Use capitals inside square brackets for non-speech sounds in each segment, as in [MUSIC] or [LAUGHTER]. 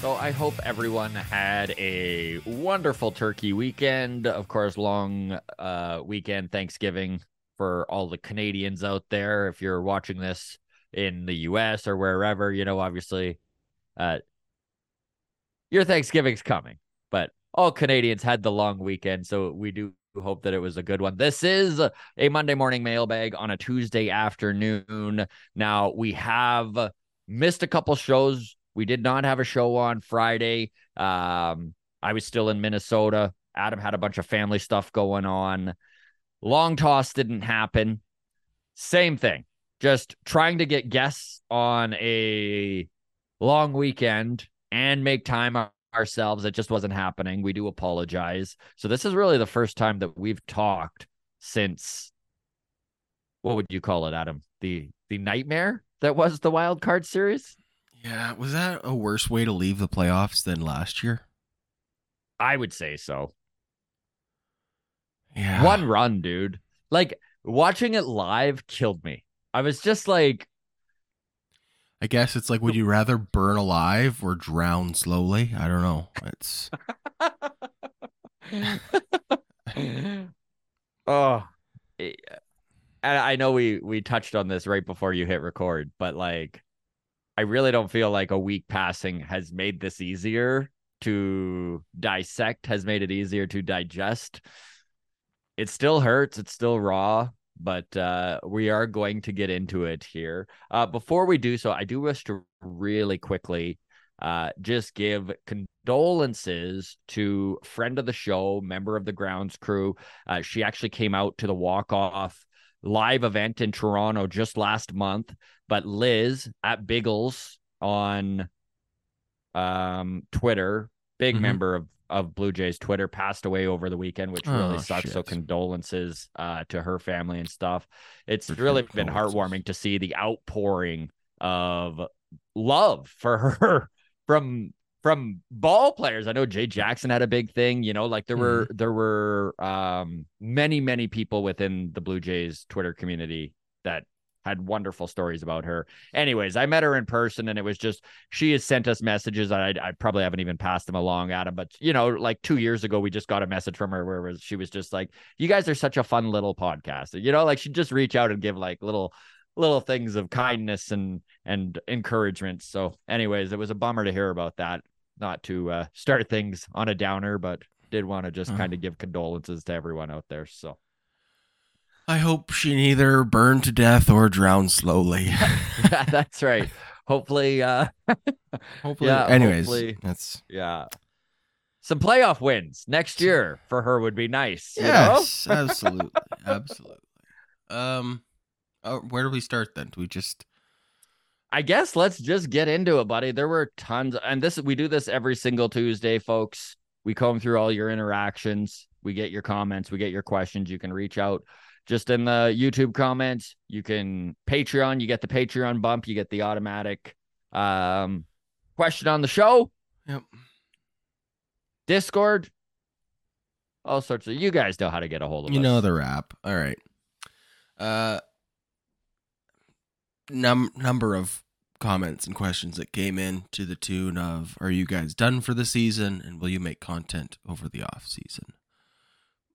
So I hope everyone had a wonderful turkey weekend. Of course, long uh, weekend Thanksgiving for all the Canadians out there. If you're watching this in the US or wherever, you know, obviously uh, your Thanksgiving's coming, but all Canadians had the long weekend. So we do hope that it was a good one. This is a Monday morning mailbag on a Tuesday afternoon. Now we have missed a couple shows. We did not have a show on Friday. Um, I was still in Minnesota. Adam had a bunch of family stuff going on. Long toss didn't happen. Same thing. Just trying to get guests on a long weekend and make time ourselves. It just wasn't happening. We do apologize. So this is really the first time that we've talked since what would you call it, Adam? The the nightmare that was the wild card series? Yeah, was that a worse way to leave the playoffs than last year? I would say so. Yeah. One run, dude. Like watching it live killed me. I was just like I guess it's like, would you rather burn alive or drown slowly? I don't know. It's [LAUGHS] oh, eh, and I know we we touched on this right before you hit record, but like, I really don't feel like a week passing has made this easier to dissect, has made it easier to digest. It still hurts. It's still raw, but uh, we are going to get into it here. Uh, before we do so, I do wish to really quickly uh, just give condolences to friend of the show, member of the grounds crew. Uh, she actually came out to the walk off live event in Toronto just last month. But Liz at Biggles on um, Twitter, big Mhm. member of of Blue Jays Twitter, passed away over the weekend, which really Oh, sucks. So condolences uh, to her family and stuff. It's For really been heartwarming to see the outpouring of love for [LAUGHS] her from from ball players. I know Jay Jackson had a big thing, you know, like there were there were um many many people within the Blue Jays Twitter community that had wonderful stories about her. Anyways, I met her in person and it was just she has sent us messages. I I probably haven't even passed them along, Adam, but you know, like 2 years ago we just got a message from her where was, she was just like, "You guys are such a fun little podcast." You know, like she'd just reach out and give like little little things of kindness and and encouragement. So, anyways, it was a bummer to hear about that. Not to uh, start things on a downer, but did want to just Uh. kind of give condolences to everyone out there. So, I hope she neither burned to death or drowned slowly. [LAUGHS] yeah, that's right. Hopefully, uh, [LAUGHS] hopefully. Yeah, Anyways, hopefully- that's yeah, some playoff wins next year for her would be nice. You know? yes, [LAUGHS] absolutely, absolutely. Um, oh, where do we start then? Do we just? I guess let's just get into it, buddy. There were tons, and this we do this every single Tuesday, folks. We comb through all your interactions. We get your comments. We get your questions. You can reach out just in the YouTube comments. You can Patreon. You get the Patreon bump. You get the automatic um, question on the show. Yep. Discord. All sorts of. You guys know how to get a hold of You us. know the rap. All right. Uh, num number of comments and questions that came in to the tune of "Are you guys done for the season? And will you make content over the off season?"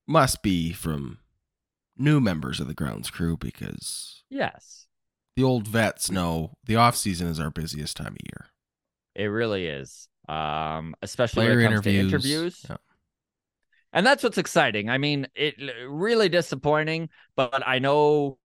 Must be from new members of the grounds crew because Yes, the old vets know the off season is our busiest time of year. it really is. Um, especially Player when it comes interviews. to interviews. Yeah. And that's what's exciting. I mean, it really disappointing, but I know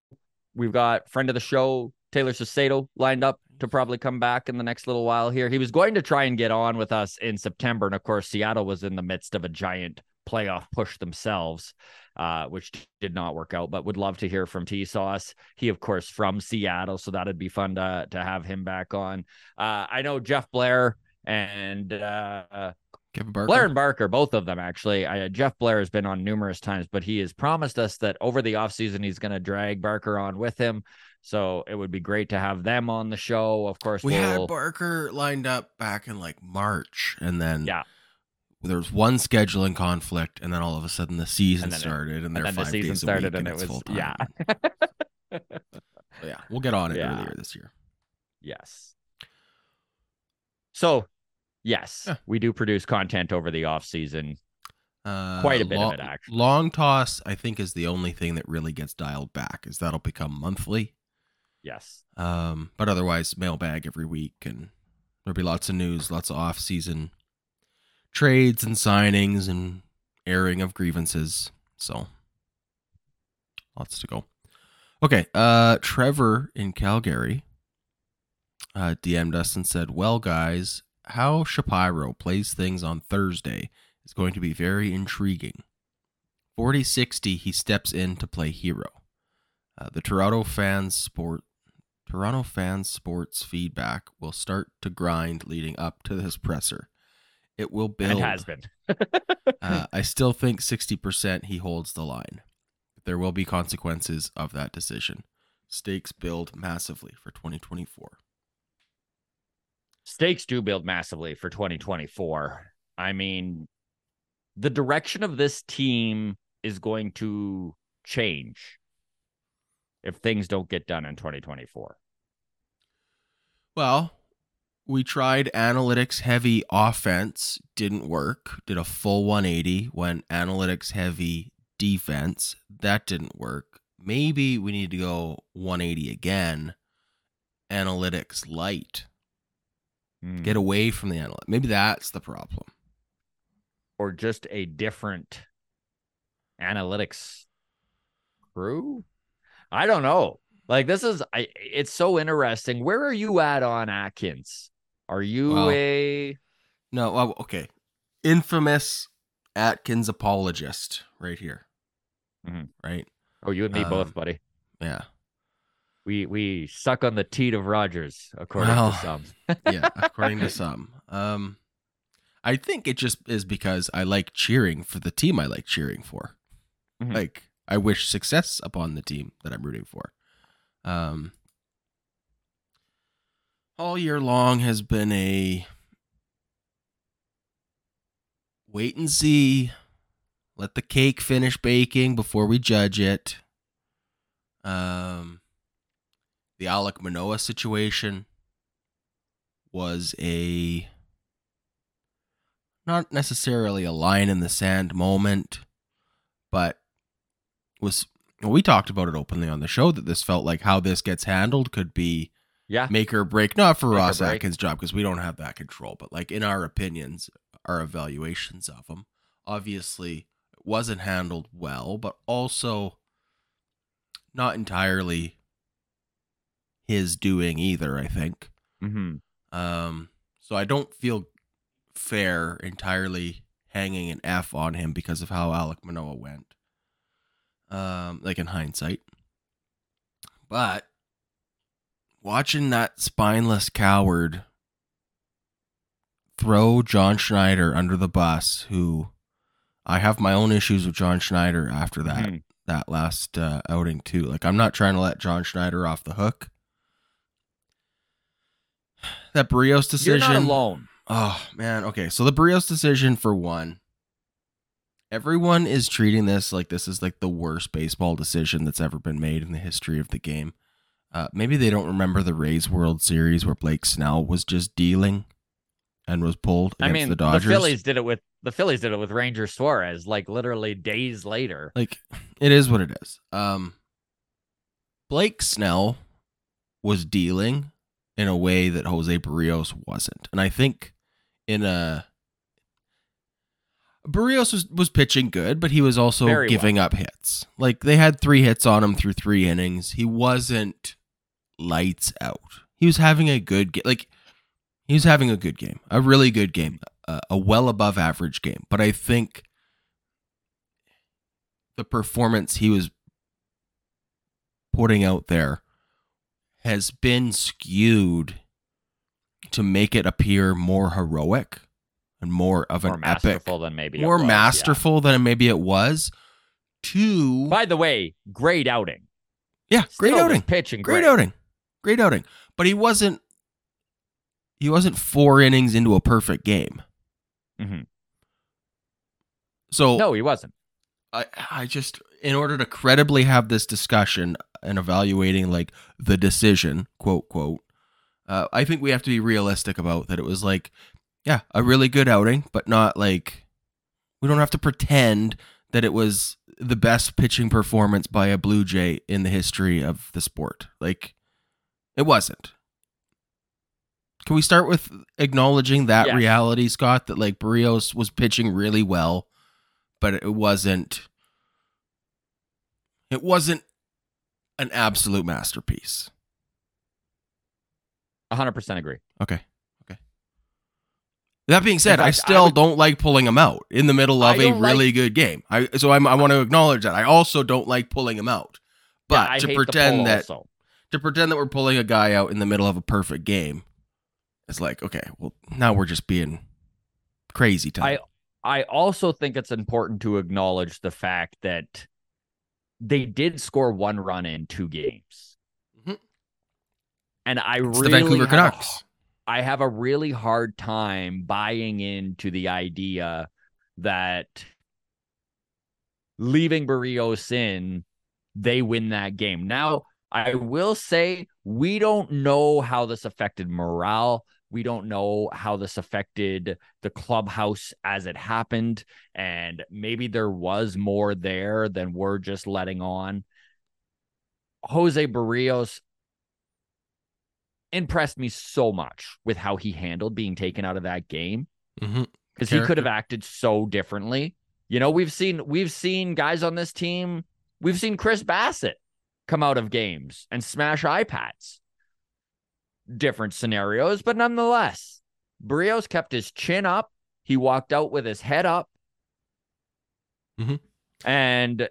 we've got friend of the show Taylor Saucedo lined up to probably come back in the next little while here. He was going to try and get on with us in September, and of course, Seattle was in the midst of a giant playoff push themselves, uh, which did not work out. But would love to hear from T Sauce. He, of course, from Seattle, so that'd be fun to to have him back on. Uh, I know Jeff Blair and uh, Kevin Barker. Blair and Barker, both of them actually. I, Jeff Blair has been on numerous times, but he has promised us that over the offseason he's going to drag Barker on with him. So it would be great to have them on the show. Of course, we we'll, had Barker lined up back in like March, and then Yeah. there was one scheduling conflict, and then all of a sudden the season And then it- started, and and then the season started week, and it was yeah, [LAUGHS] yeah, we'll get on it Yeah. earlier this year. yes. So yes, Yeah. we do produce content over the off season. Uh, Quite a bit of it, actually. Long toss, I think, is the only thing that really gets dialed back. Is that'll become monthly. Yes. Um, but otherwise, mailbag every week, and there'll be lots of news, lots of off-season trades and signings, and airing of grievances. So, lots to go. Okay, uh, Trevor in Calgary uh, DM'd us and said, "Well, guys, how Shapiro plays things on Thursday is going to be very intriguing. 40-60, he steps in to play hero." Uh, the Toronto fans sport Toronto fans sports feedback will start to grind leading up to this presser. It will build. It has been. [LAUGHS] Uh, I still think 60% he holds the line. There will be consequences of that decision. Stakes build massively for 2024. stakes do build massively for 2024. I mean, the direction of this team is going to change if things don't get done in 2024. Well, we tried analytics heavy offense, didn't work. Did a full 180 when analytics heavy defense, that didn't work. Maybe we need to go 180 again. Analytics light. Hmm. Get away from the analytics. Maybe that's the problem. Or just a different analytics crew? I don't know. Like this is I it's so interesting. Where are you at on Atkins? Are you Well, a No, well, okay. Infamous Atkins apologist right here. Mhm. Right? Oh, you and me um, both, buddy. Yeah. We we suck on the teat of Rogers, according Well, to some. [LAUGHS] Yeah, according to some. Um I think it just is because I like cheering for the team I like cheering for. Mhm. Like I wish success upon the team that I'm rooting for. Um all year long has been a wait and see. Let the cake finish baking before we judge it. Um, the Alek Manoah situation was a not necessarily a line in the sand moment, but was we talked about it openly on the show that this felt like how this gets handled could be Yeah. make or break not for Make Ross. Atkins' job because we don't have that control, but like in our opinions, our evaluations of him, obviously it wasn't handled well, but also not entirely his doing either. I think. Mm-hmm. Um, so I don't feel fair entirely hanging an F on him because of how Alek Manoah went. Um, like in hindsight. But watching that spineless coward throw John Schneider under the bus, who I have my own issues with John Schneider after that Mhm. that last uh, outing too. Like I'm not trying to let John Schneider off the hook. [SIGHS] That Berrios You're decision. not alone. Oh man, okay. So the Berrios decision for one. Everyone is treating this like this is like the worst baseball decision that's ever been made in the history of the game. Uh, maybe they don't remember the Rays World Series where Blake Snell was just dealing and was pulled I against mean, the the, Phillies did it with the Phillies did it with Ranger Suarez, like literally days later. like it is what it is. Um, Blake Snell was dealing in a way that Jose Berrios wasn't, and I think in a Berrios was was pitching good, but he was also Very giving up hits. Like they had three hits on him through three innings. He wasn't lights out. He was having a good game. Like he was having a good game, a really good game, a, a well above average game. But I think the performance he was putting out there has been skewed to make it appear more heroic and more of an more epic, masterful than maybe it more was, yeah. masterful than maybe it was. Two, By the way, great outing. yeah, great Still outing, pitching great great, outing, great outing. But he wasn't. He wasn't four innings into a perfect game. Mhm. So No, he wasn't. I I just in order to credibly have this discussion and evaluating like the decision, quote quote, uh, I think we have to be realistic about that. It was like, yeah, a really good outing, but not like we don't have to pretend that it was the best pitching performance by a Blue Jay in the history of the sport. Like, it wasn't. Can we start with acknowledging that Yes. reality, Scott? That like Berrios was pitching really well, but it wasn't. It wasn't an absolute masterpiece. 100% agree. Okay. That being said, I fact, I still would- don't like pulling him out in the middle of a like- really good game. I so I'm, I want to acknowledge that. I also don't like pulling him out. But Yeah, to pretend that also. to pretend that we're pulling a guy out in the middle of a perfect game, it's like okay, well now we're just being crazy time. I I also think it's important to acknowledge the fact that they did score one run in two games. Mhm. And I it's really the Vancouver Canucks. I have a really hard time buying into the idea that leaving Berrios in, they win that game. Now, I will say we don't know how this affected morale. We don't know how this affected the clubhouse as it happened. And maybe there was more there than we're just letting on. Jose Berrios impressed me so much with how he handled being taken out of that game because he could have acted so differently. You know, we've seen we've seen guys on this team. We've seen Chris Bassitt come out of games and smash iPads. Different scenarios, but nonetheless, Berrios kept his chin up. He walked out with his head up. Mhm. And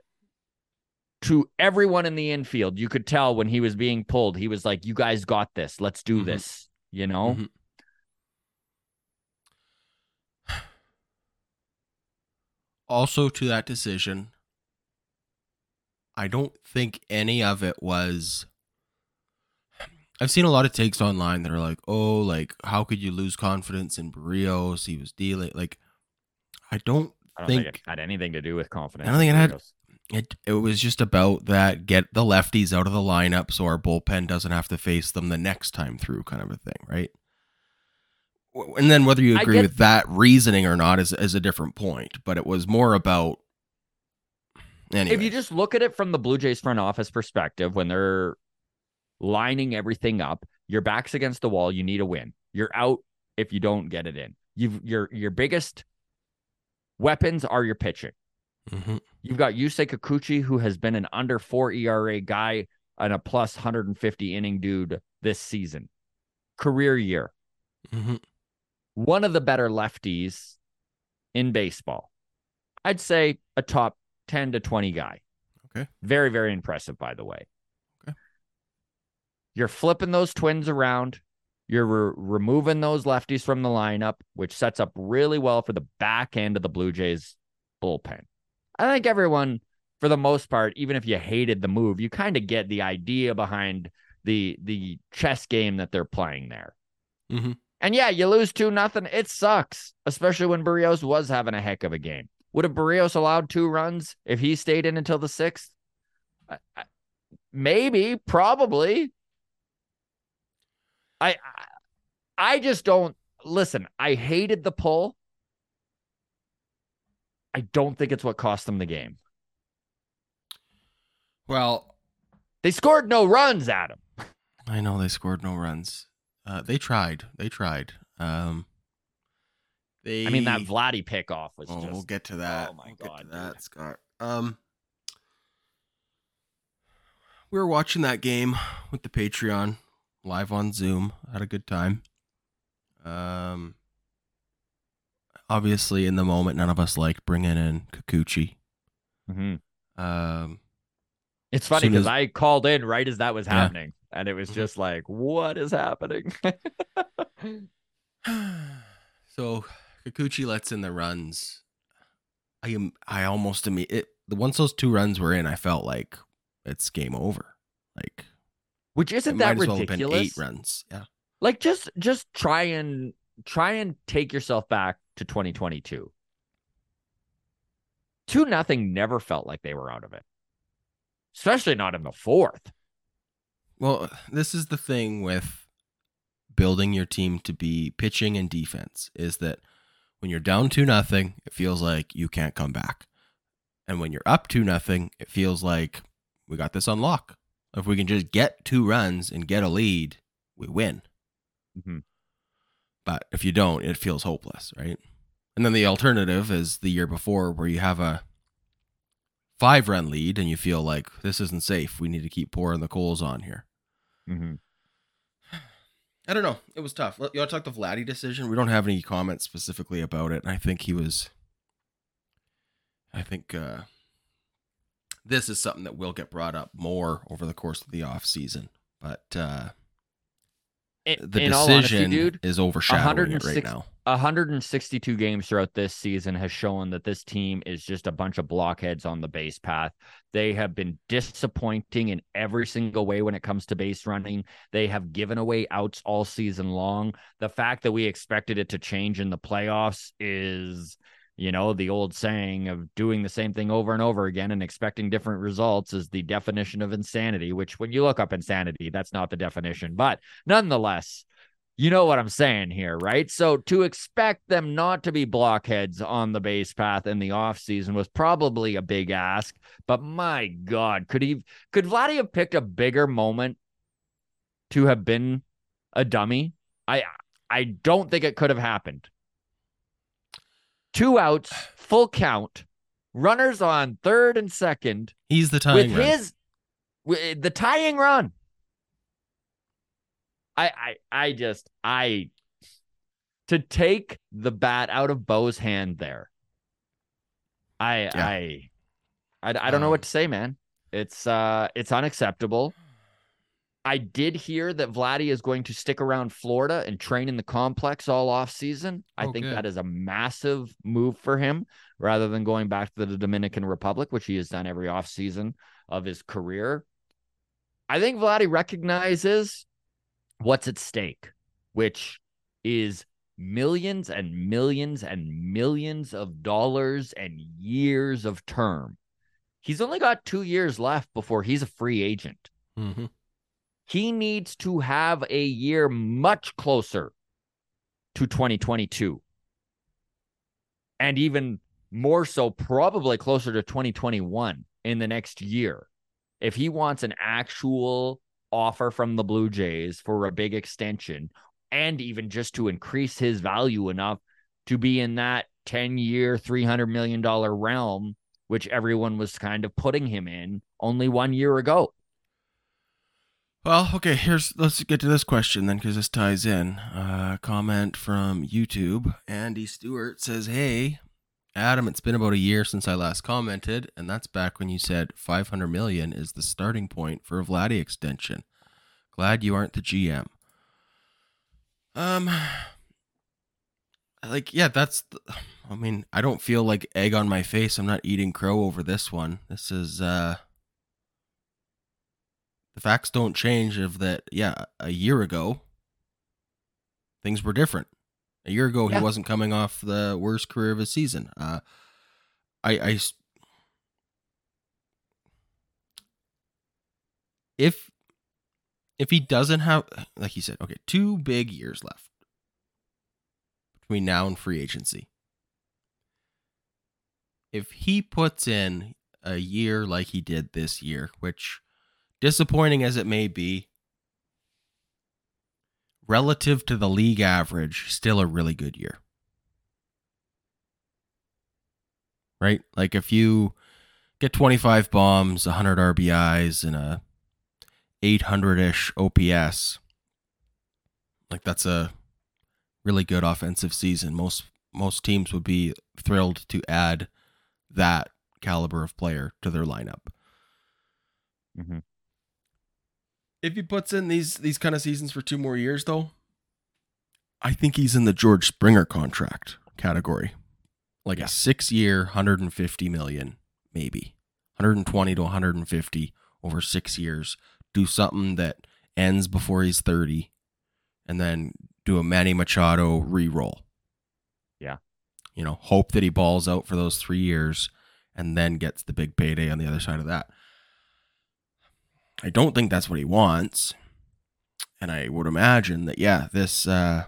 to everyone in the infield, you could tell when he was being pulled, he was like, You guys got this. Let's do Mhm. this. You know? Mhm. [SIGHS] Also, to that decision, I don't think any of it was. I've seen a lot of takes online that are like, "Oh, like how could you lose confidence in Berrios? He was dealing like." I don't I don't think, think it had anything to do with confidence. I don't think it had- Berrios. It. It was just about that get the lefties out of the lineup so our bullpen doesn't have to face them the next time through, kind of a thing, right? And then whether you agree get- with that reasoning or not is is a different point. But it was more about. Anyway, If you just look at it from the Blue Jays front office perspective, when they're lining everything up, your back's against the wall. You need a win. You're out if you don't get it in. You've your your biggest weapons are your pitching. Mhm. You've got Yusei Kikuchi, who has been an under four ERA guy and a plus 150 inning dude this season. Career year. Mhm. One of the better lefties in baseball. I'd say a top 10 to 20 guy. Okay. Very, very impressive, by the way. Okay. You're flipping those twins around. You're re- removing those lefties from the lineup, which sets up really well for the back end of the Blue Jays bullpen. I think everyone, for the most part, even if you hated the move, you kind of get the idea behind the the chess game that they're playing there. Mhm. And yeah, you lose two nothing. It sucks, especially when Berrios was having a heck of a game. Would have Berrios allowed two runs if he stayed in until the sixth? I- I- Maybe, probably. I, I I just don't listen. I hated the pull. I don't think it's what cost them the game. well, They scored no runs, Adam. I know they scored no runs. Uh, they tried. They tried. Um, they. I mean, that Vladdy pickoff was Oh, just. we'll get to that. oh my we'll God, that, Scott. Um, we were watching that game with the Patreon live on Zoom. Had a good time. Um, obviously, in the moment, none of us liked bringing in Kikuchi. Mhm. Um, It's funny because as- I called in right as that was Yeah. happening, and it was Mhm. just like, what is happening? [SIGHS] so Kikuchi lets in the runs. I am. I almost imme- it. The once those two runs were in, I felt like it's game over. Like Which isn't that as well ridiculous? eight runs. Yeah. Like just just try and try and take yourself back to 2022. Two nothing never felt like they were out of it. Especially not in the fourth. Well, this is the thing with building your team to be pitching and defense is that when you're down two nothing, it feels like you can't come back. And when you're up two nothing, it feels like we got this on lock. If we can just get two runs and get a lead, we win. Mhm. But if you don't, it feels hopeless, right? And then the alternative is the year before where you have a five run lead and you feel like this isn't safe. We need to keep pouring the coals on here. Mm-hmm. I don't know. It was tough. You want to talk the Vladdy decision? We don't have any comments specifically about it. I think he was. I think uh, this is something that will get brought up more over the course of the off season. But uh, the decision honesty, dude, is overshadowing it right now. 162 games throughout this season has shown that this team is just a bunch of blockheads on the base path. They have been disappointing in every single way when it comes to base running. They have given away outs all season long. The fact that we expected it to change in the playoffs is, you know, the old saying of doing the same thing over and over again and expecting different results is the definition of insanity, which when you look up insanity, that's not the definition. But nonetheless, you know what I'm saying here, right? So to expect them not to be blockheads on the base path in the offseason was probably a big ask. But my God, could he could Vladdy have picked a bigger moment to have been a dummy? I I don't think it could have happened. Two outs, full count, runners on third and second He's the with tying run. his with the tying run. I I I just I to take the bat out of Bo's hand there. I Yeah. I I I don't know what Um, to say, man. It's uh it's unacceptable. I did hear that Vladdy is going to stick around Florida and train in the complex all off season. I Oh, think good. that is a massive move for him rather than going back to the Dominican Republic, which he has done every off season of his career. I think Vladdy recognizes what's at stake, which is millions and millions and millions of dollars and years of term. He's only got two years left before he's a free agent Mhm. He needs to have a year much closer to 2022 and even more so probably closer to 2021 in the next year. If he wants an actual offer from the blue jays for a big extension and even just to increase his value enough to be in that 10 year 300 million dollar realm which everyone was kind of putting him in only one year ago Well, okay, here's let's get to this question then because this ties in. Uh, comment from YouTube. Andy Stewart says, Hey, Adam, it's been about a year since I last commented, and that's back when you said 500 million is the starting point for a Vladdy extension. Glad you aren't the GM. Um, like, yeah, that's. The, I mean, I don't feel like egg on my face. I'm not eating crow over this one. This is, uh, the facts don't change of that yeah a year ago things were different. A year ago Yeah. he wasn't coming off the worst career of his season. Uh i i if if he doesn't have like he said okay two big years left between now and free agency. If he puts in a year like he did this year which disappointing as it may be, relative to the league average, still a really good year. Right? Like if you get 25 bombs, 100 RBIs, and a 800-ish OPS, like that's a really good offensive season. Most most teams would be thrilled to add that caliber of player to their lineup. Mhm. If he puts in these these kind of seasons for two more years, though, I think he's in the George Springer contract category. Like Yeah. a 6-year, 150 million maybe. 120 to 150 over 6 years. Do something that ends before he's 30 and then do a Manny Machado re-roll. Yeah. You know, hope that he balls out for those 3 years and then gets the big payday on the other side of that. I don't think that's what he wants. And I would imagine that yeah, this uh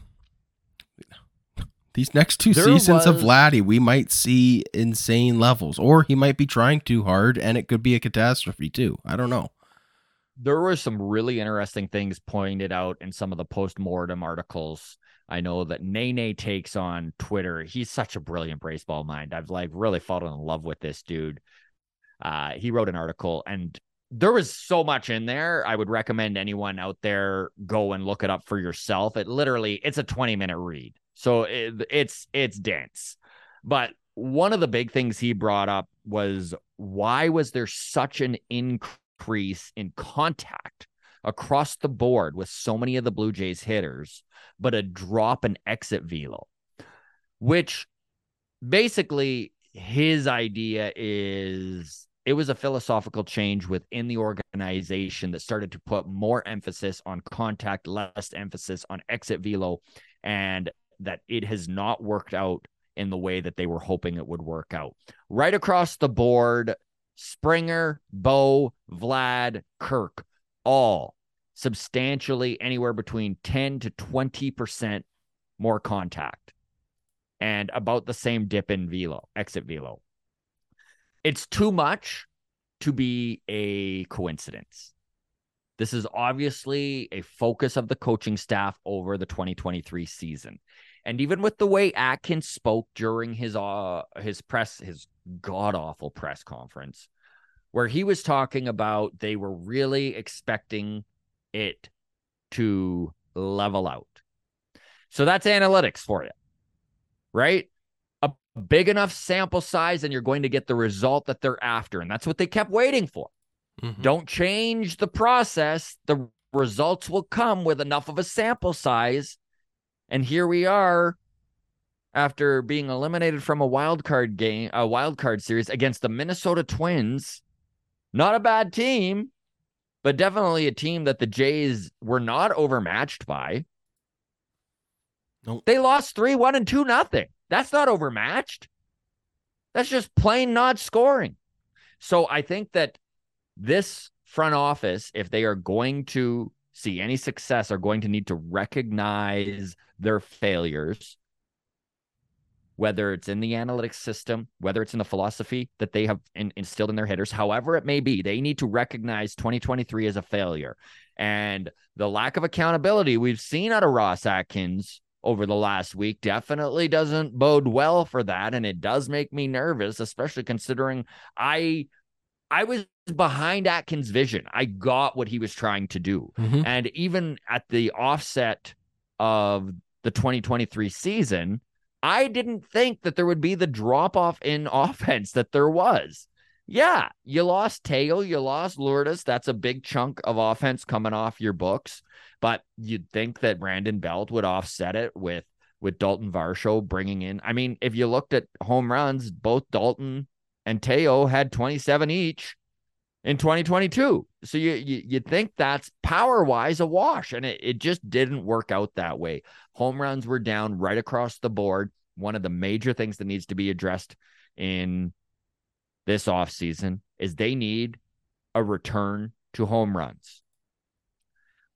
these next two There seasons of was- Vladdy, we might see insane levels, or he might be trying too hard, and it could be a catastrophe too. I don't know. there were some really interesting things pointed out in some of the post-mortem articles i know that nene takes on twitter he's such a brilliant baseball mind i've like really fallen in love with this dude uh he wrote an article and there was so much in there. I would recommend anyone out there go and look it up for yourself. It literally it's a 20 minute read. So it, it's it's dense. But one of the big things he brought up was why was there such an increase in contact across the board with so many of the Blue Jays hitters, but a drop in exit velo, which basically his idea is it was a philosophical change within the organization that started to put more emphasis on contact, less emphasis on exit velo, and that it has not worked out in the way that they were hoping it would work out. Right across the board, Springer, Bo, Vlad, Kirk, all substantially anywhere between 10 to 20% more contact and about the same dip in velo, exit velo. It's too much to be a coincidence. This is obviously a focus of the coaching staff over the 2023 season. And even with the way Atkins spoke during his uh his press his god awful press conference where he was talking about they were really expecting it to level out. So that's analytics for you. Right? A big enough sample size and you're going to get the result that they're after and that's what they kept waiting for. Mhm. Don't change the process. The results will come with enough of a sample size. And here we are after being eliminated from a wild card game, a wild card series against the Minnesota Twins. Not a bad team, but definitely a team that the Jays were not overmatched by. Nope. They lost 3 1 and 2 nothing. That's not overmatched. That's just plain not scoring. So I think that this front office, if they are going to see any success, are going to need to recognize their failures, whether it's in the analytics system, whether it's in the philosophy that they have in, instilled in their hitters, however it may be, they need to recognize 2023 as a failure. And the lack of accountability we've seen out of Ross Atkins over the last week definitely doesn't bode well for that. And it does make me nervous, especially considering I I was behind Atkins' vision. I got what he was trying to do. Mhm. And even at the offset of the 2023 season, I didn't think that there would be the drop off in [LAUGHS] offense that there was. Yeah, you lost Teo, you lost Lourdes. That's a big chunk of offense coming off your books. But you'd think that Brandon Belt would offset it with with Dalton Varsho bringing in. I mean, if you looked at home runs, both Dalton and Teo had 27 each in 2022. So you, you you'd think that's power wise a wash, and it, it just didn't work out that way. Home runs were down right across the board. One of the major things that needs to be addressed in this offseason is they need a return to home runs.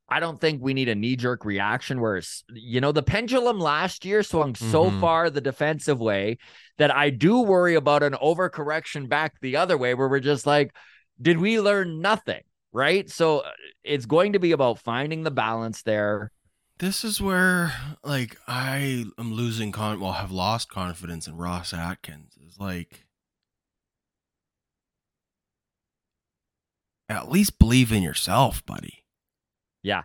I don't think we need a knee jerk reaction where it's, you know, the pendulum last year swung so Mhm. far the defensive way that I do worry about an overcorrection back the other way where we're just like, did we learn nothing? Right. So uh, it's going to be about finding the balance there. This is where, like, I am losing con. Well, have lost confidence in Ross Atkins. Is like, at least believe in yourself, buddy. Yeah.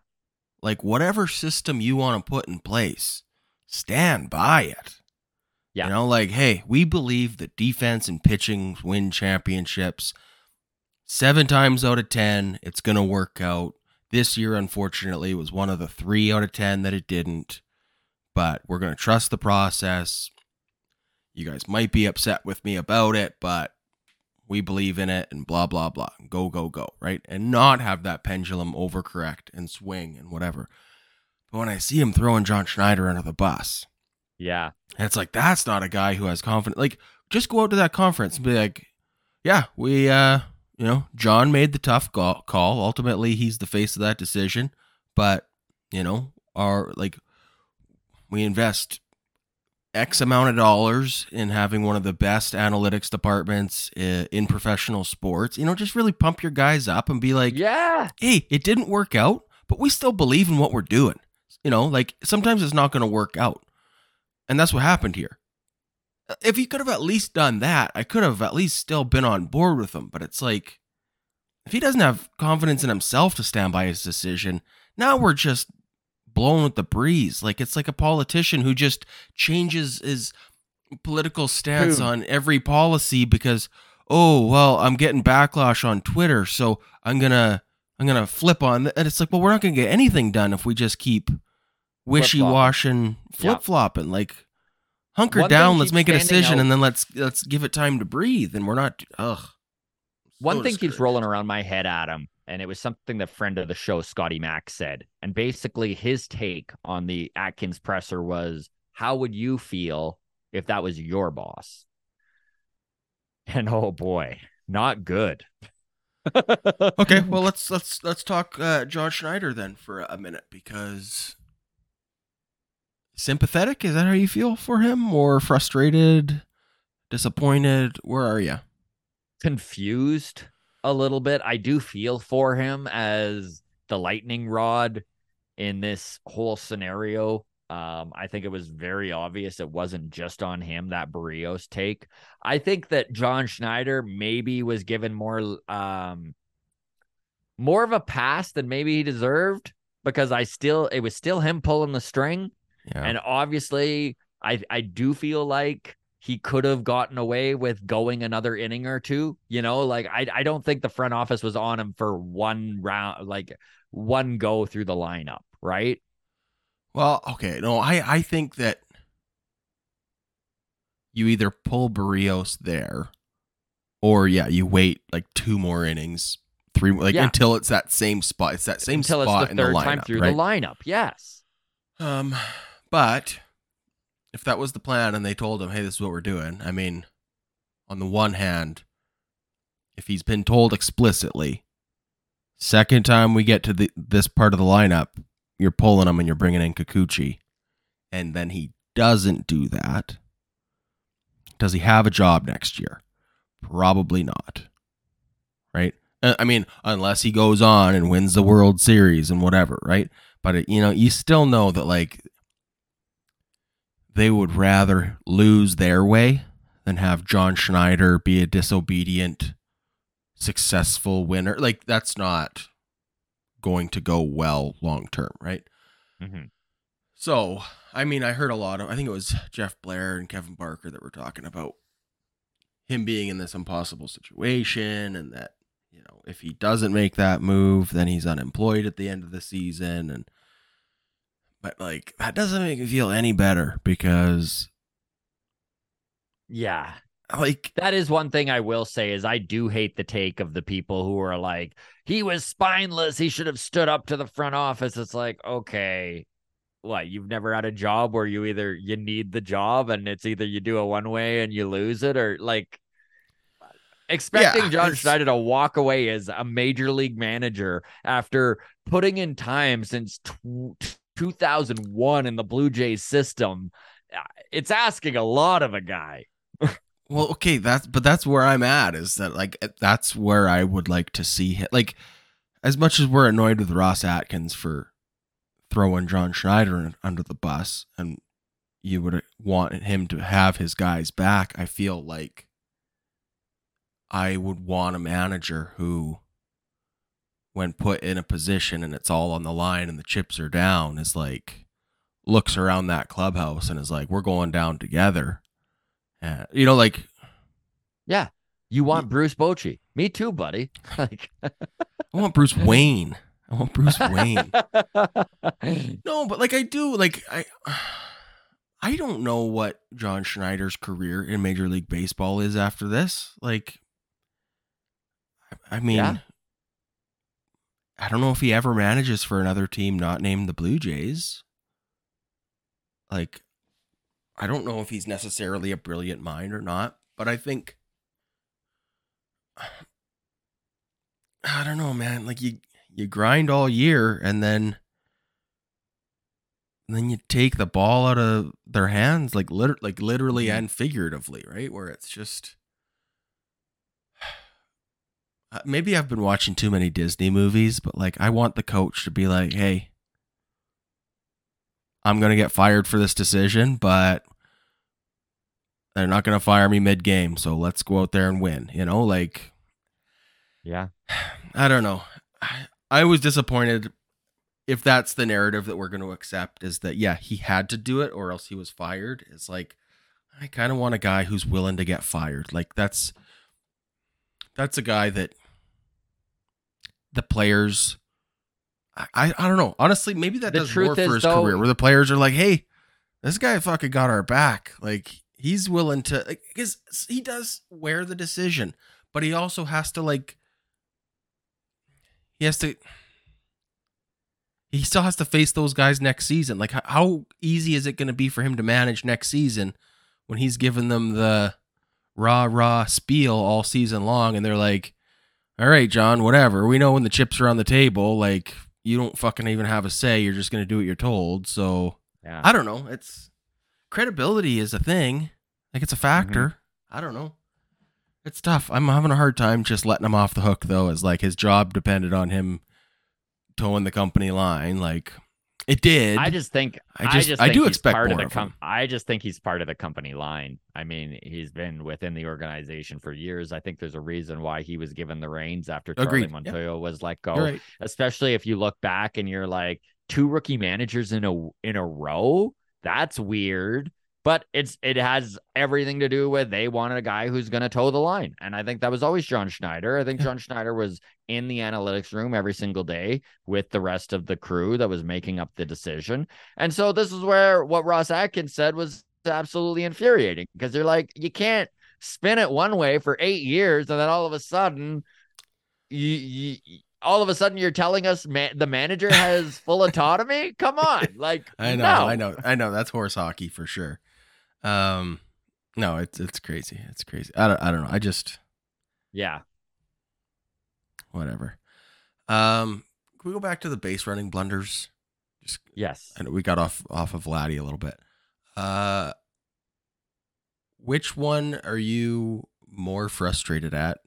Like, whatever system you want to put in place, stand by it. Yeah. You know, like, hey, we believe that defense and pitching win championships. Seven times out of 10, it's going to work out. This year, unfortunately, was one of the three out of 10 that it didn't. But we're going to trust the process. you guys might be upset with me about it, but we believe in it and blah blah blah. Go go go, right? And not have that pendulum overcorrect and swing and whatever. But when I see him throwing John Schneider under the bus, Yeah. and it's like that's not a guy who has confidence. Like, just go out to that conference and be like, "Yeah, we, uh, you know, John made the tough call. Ultimately, he's the face of that decision. But you know, our like, we invest X amount of dollars in having one of the best analytics departments eh, in professional sports. You know, just really pump your guys up and be like, Yeah. hey, it didn't work out, but we still believe in what we're doing. You know, like sometimes it's not going to work out. And that's what happened here. Uh, if he could have at least done that, I could have at least still been on board with him. But it's like, if he doesn't have confidence in himself to stand by his decision, now we're just blowing with the breeze. Like it's like a politician who just changes his political stance Boom. on every policy because, oh, well, I'm getting backlash on Twitter. So I'm going to. I'm gonna flip on, th- and it's like, well, we're not gonna get anything done if we just keep wishy washing, Yeah. flip flopping. Like, hunker One down. Let's make a decision, out- and then let's let's give it time to breathe. And we're not. Ugh. One So thing keeps rolling around my head, Adam, and it was something that friend of the show, Scotty Mack, said. And basically, his take on the Atkins presser was, "How would you feel if that was your boss?" [LAUGHS] And oh boy, not good. [LAUGHS] Okay, well let's let's let's talk uh, John Schneider then for a minute because sympathetic is that how you feel for him or frustrated, disappointed? Where are you? confused a little bit. I do feel for him as the lightning rod in this whole scenario. Um, I think it was very obvious it wasn't just on him that Berrios take. I think that John Schneider maybe was given more um more of a pass than maybe he deserved because I still it was still him pulling the string. Yeah. And obviously, I I do feel like he could have gotten away with going another inning or two. You know, like I I don't think the front office was on him for one round, like one go through the lineup, right? Well, okay, no, I I think that you either pull Berrios there, or yeah, you wait like two more innings, three like Yeah. until it's that same spot. It's that same Until spot it's in the third the lineup, time through right? the lineup. Yes. Um, but if that was the plan and they told him, "Hey, this is what we're doing," I mean, on the one hand, if he's been told explicitly, second time we get to the this part of the lineup, you're pulling him and you're bringing in Kikuchi, and then he doesn't do that. Does he have a job next year? Probably not. Right? Uh, I mean, unless he goes on and wins the World Series and whatever, right? But you know, you still know that like they would rather lose their way than have John Schneider be a disobedient, successful winner. Like that's not going to go well long term, right? Mm-hmm. So, I mean, I heard a lot of, I think it was Jeff Blair and Kevin Barker that were talking about him being in this impossible situation and that, you know, if he doesn't make that move, then he's unemployed at the end of the season. And, but like, that doesn't make me feel any better because, Yeah. like, That is one thing I will say is I do hate the take of the people who are like, he was spineless. He should have stood up to the front office. It's like, okay, what? You've never had a job where you either you need the job and it's either you do it one way and you lose it, or like expecting Yeah, John it's- Schneider to walk away as a major league manager after putting in time since tw- 2001 in the Blue Jays system. uh, It's asking a lot of a guy. [LAUGHS] Well, okay, that's but that's where I'm at is that like that's where I would like to see him. Like, as much as we're annoyed with Ross Atkins for throwing John Schneider under the bus, and you would want him to have his guys back, I feel like I would want a manager who, when put in a position and it's all on the line and the chips are down, is like looks around that clubhouse and is like, "We're going down together." Uh, you know, like Yeah. You want Bruce Bochy. Me too, buddy. [LAUGHS] Like I want Bruce Wayne. I want Bruce Wayne. [LAUGHS] No, but like I do, like I, [SIGHS] I don't know what John Schneider's career in Major League Baseball is after this. Like, I- I mean, Yeah. I don't know if he ever manages for another team not named the Blue Jays. Like, I don't know if he's necessarily a brilliant mind or not, but I think [SIGHS] I don't know, man. Like you you grind all year and then and then you take the ball out of their hands like lit- like literally Mhm. and figuratively, right? Where it's just Uh, maybe I've been watching too many Disney movies, but like I want the coach to be like, "Hey, I'm going to get fired for this decision, but they're not going to fire me mid-game, so let's go out there and win." You know, like Yeah. [SIGHS] I don't know. I, I was disappointed if that's the narrative that we're going to accept is that yeah, he had to do it or else he was fired. It's like I kind of want a guy who's willing to get fired. Like that's that's a guy that the players I I, don't know. Honestly, maybe that The does more for his though- career where the players are like, "Hey, this guy fucking got our back." Like he's willing to like cuz he does wear the decision, but he also has to like he has to he still has to face those guys next season. Like how, how easy is it going to be for him to manage next season when he's given them the rah rah spiel all season long and they're like, "All right, John, whatever. We know when the chips are on the table, like you don't fucking even have a say. You're just going to do what you're told." So, Yeah. I don't know. It's credibility is a thing. Like it's a factor. Mm-hmm. I don't know. It's tough. I'm having a hard time just letting him off the hook though, as like his job depended on him toeing the company line. Like it did. I just think I I just- just, I do expect part of the com-. I just think he's part of the company line. I mean, he's been within the organization for years. I think there's a reason why he was given the reins after Charlie Agreed. Yeah. Montoyo was let go. Right. Especially if you look back and you're like two rookie managers in a in a row. That's weird. But it's it has everything to do with they wanted a guy who's going to toe the line, and I think that was always John Schneider. I think John Schneider was in the analytics room every single day with the rest of the crew that was making up the decision. And so this is where what Ross Atkins said was absolutely infuriating because they're like, you can't spin it one way for eight years and then all of a sudden, you, you all of a sudden you're telling us man, the manager has full [LAUGHS] autonomy. Come on, like I know, no. I know, I know. That's horse hockey for sure. Um, no, it's it's crazy. It's crazy. I don't, I don't know. I just Yeah, whatever. Um, can we go back to the base running blunders? Just yes. And we got off off of Vladdy a little bit. Uh, which one are you more frustrated at?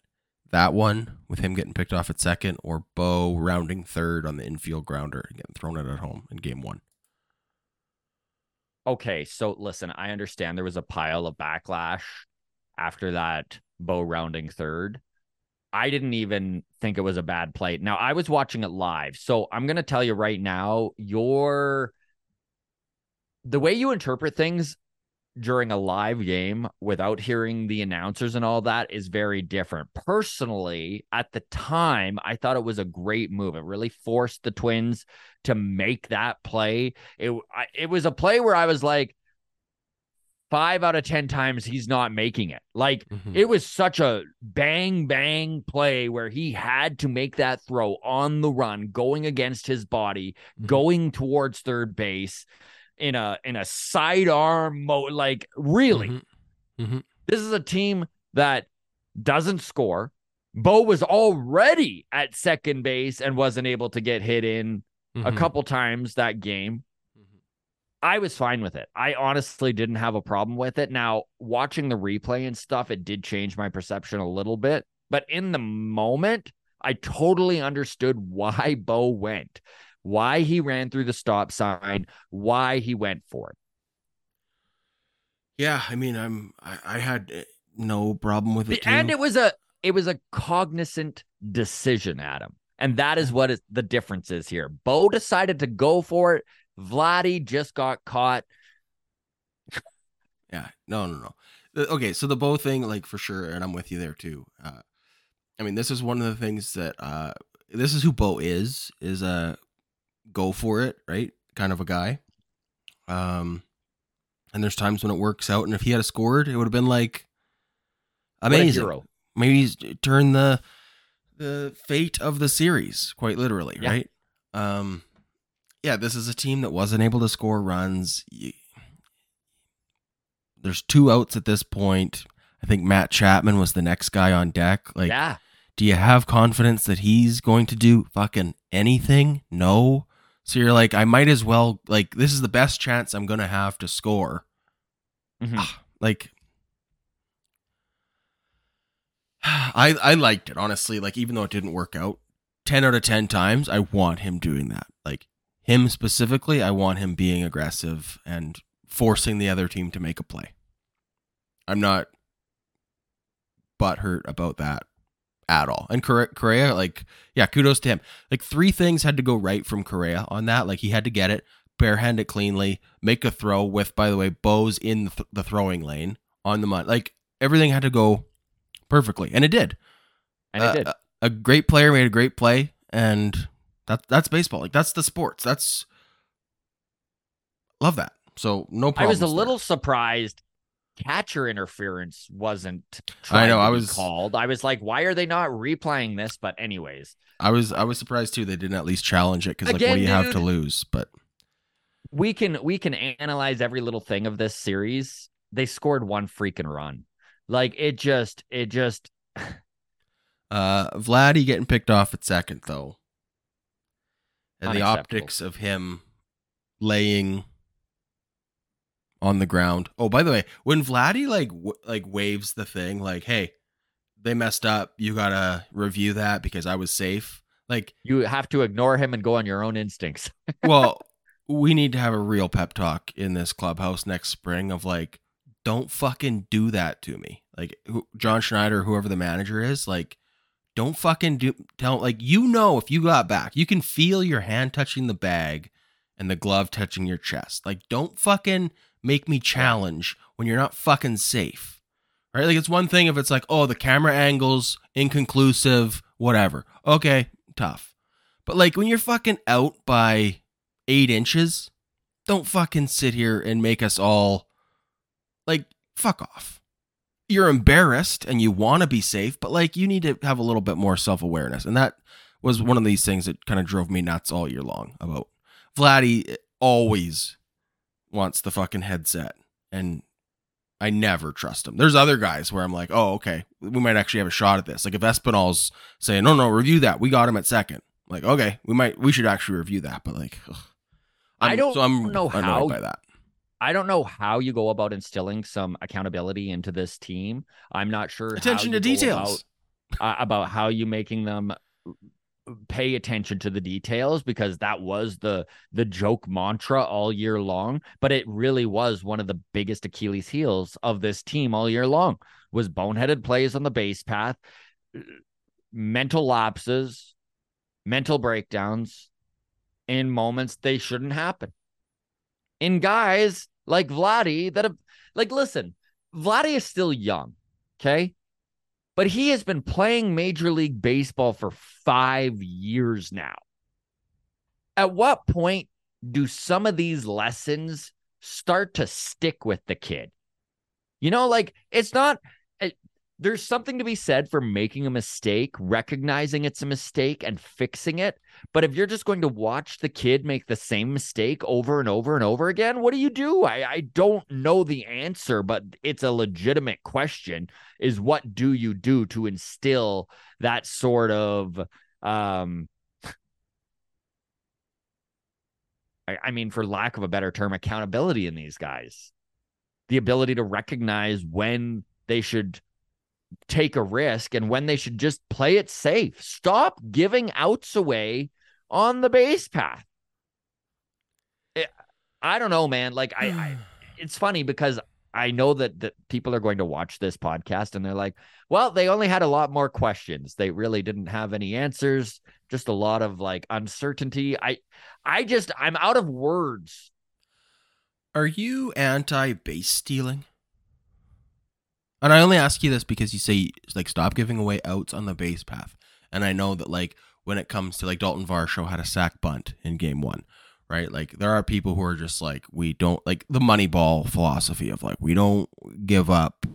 That one with him getting picked off at second, or Bo rounding third on the infield grounder and getting thrown out at home in game one? Okay, so listen, I understand there was a pile of backlash after that Bo rounding third. I didn't even think it was a bad play. Now, I was watching it live. So I'm going to tell you right now, your the way you interpret things during a live game without hearing the announcers and all that is very different. Personally, at the time, I thought it was a great move. It really forced the Twins to make that play. It I, it was a play where I was like, five out of ten times he's not making it. Like Mhm. it was such a bang bang play where he had to make that throw on the run, going against his body, Mhm. going towards third base in a in a sidearm mode. Like really, Mhm. this is a team that doesn't score. Bo was already at second base and wasn't able to get hit in a Mhm. couple times that game. Mhm. I was fine with it. I honestly didn't have a problem with it. Now, watching the replay and stuff, it did change my perception a little bit. But in the moment, I totally understood why Bo went, why he ran through the stop sign, why he went for it. Yeah, I mean, I'm I, I had uh, no problem with it. Too. And it was a it was a cognizant decision, Adam. And that is what is the difference is here. Bo decided to go for it. Vladdy just got caught. Yeah, no, no, no. Okay, so the Bo thing, like for sure, and I'm with you there too. Uh, I mean, this is one of the things that uh, this is who Bo is is a go for it, right? Kind of a guy. Um, and there's times when it works out. And if he had scored, it would have been like amazing. Maybe he's turned the the fate of the series, quite literally, Yeah. right? Um, yeah, this is a team that wasn't able to score runs. There's two outs at this point. I think Matt Chapman was the next guy on deck. Like, yeah. do you have confidence that he's going to do fucking anything? No. So you're like, I might as well like this is the best chance I'm gonna have to score. Mhm. Like [SIGHS] I I liked it, honestly. Like even though it didn't work out, ten out of ten times, I want him doing that. Like him specifically, I want him being aggressive and forcing the other team to make a play. I'm not butthurt about that at all. And Correa, like, yeah, kudos to him. Like three things had to go right from Correa on that. Like he had to get it, barehand it cleanly, make a throw with, by the way, Bo's in the, th- the throwing lane on the mud. Like everything had to go perfectly, and it did. And Uh, it did. A, a great player made a great play, and that that's baseball. Like that's the sports. That's love that. So no problem. I was a little surprised catcher interference wasn't I know, I was- called. I was like, why are they not replaying this? But anyways, I was I was surprised too. They didn't at least challenge it because like, what do you have to lose? But we can we can analyze every little thing of this series. They scored one freaking run. Like it just it just [SIGHS] Uh, Vladdy getting picked off at second though, and the optics of him laying on the ground. Oh, by the way, when Vladdy like w- like waves the thing, like, "Hey, they messed up. You gotta review that because I was safe." Like, you have to ignore him and go on your own instincts. [LAUGHS] well, we need to have a real pep talk in this clubhouse next spring of like, don't fucking do that to me. Like who, John Schneider, whoever the manager is, like, don't fucking do tell like you know if you got back, you can feel your hand touching the bag and the glove touching your chest. Like, don't fucking make me challenge when you're not fucking safe. Right? Like it's one thing if it's like, oh, the camera angles inconclusive, whatever. Okay, tough. But like when you're fucking out by eight inches, don't fucking sit here and make us all like fuck off. You're embarrassed and you want to be safe, but like you need to have a little bit more self awareness. And that was one of these things that kind of drove me nuts all year long about Vladdy eh, always wants the fucking headset and I never trust him. There's other guys where I'm like, oh, okay, we might actually have a shot at this. Like if Espinal's saying, no, no, review that. We got him at second. Like, okay, we might, we should actually review that. But like, ugh. I I'm- don't so I'm know how- by that. I don't know how you go about instilling some accountability into this team. I'm not sure Attention to details. about, uh, about how you making them pay attention to the details because that was the the joke mantra all year long but it really was one of the biggest achilles heels of this team all year long was boneheaded plays on the base path mental lapses mental breakdowns in moments they shouldn't happen in guys like Vladdy that have like listen, Vladdy is still young, okay? But he has been playing Major League Baseball for 5 years now. At what point do some of these lessons start to stick with the kid? You know, like it's not there's something to be said for making a mistake, recognizing it's a mistake and fixing it. But if you're just going to watch the kid make the same mistake over and over and over again, what do you do? I, I don't know the answer, but it's a legitimate question. Is what do you do to instill that sort of um I, I mean, for lack of a better term, accountability in these guys. The ability to recognize when they should take a risk and when they should just play it safe. Stop giving outs away on the base path. It- I don't know, man. Like I, I [SIGHS] it's funny because I know that that people are going to watch this podcast and they're like, well, they only had a lot more questions. They really didn't have any answers, just a lot of like uncertainty. I I just I'm out of words. Are you anti base stealing? And I only ask you this because you say like stop giving away outs on the base path. And I know that like when it comes to like Dalton Varsho had a sack bunt in game one, right? Like there are people who are just like we don't like the money ball philosophy of like we don't give up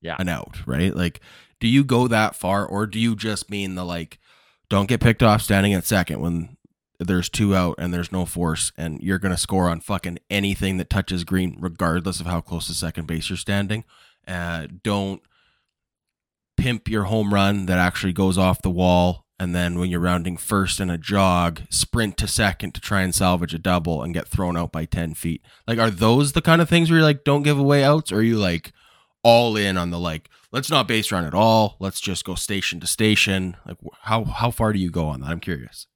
Yeah. an out, right? Like do you go that far or do you just mean the like don't get picked off standing at second when there's two out and there's no force and you're going to score on fucking anything that touches green regardless of how close to second base you're standing. Uh don't pimp your home run that actually goes off the wall and then when you're rounding first in a jog, sprint to second to try and salvage a double and get thrown out by 10 feet. Like, are those the kind of things where you're like, don't give away outs? Or are you like all in on the like, let's not base run at all. Let's just go station to station. Like, how, how far do you go on that? I'm curious.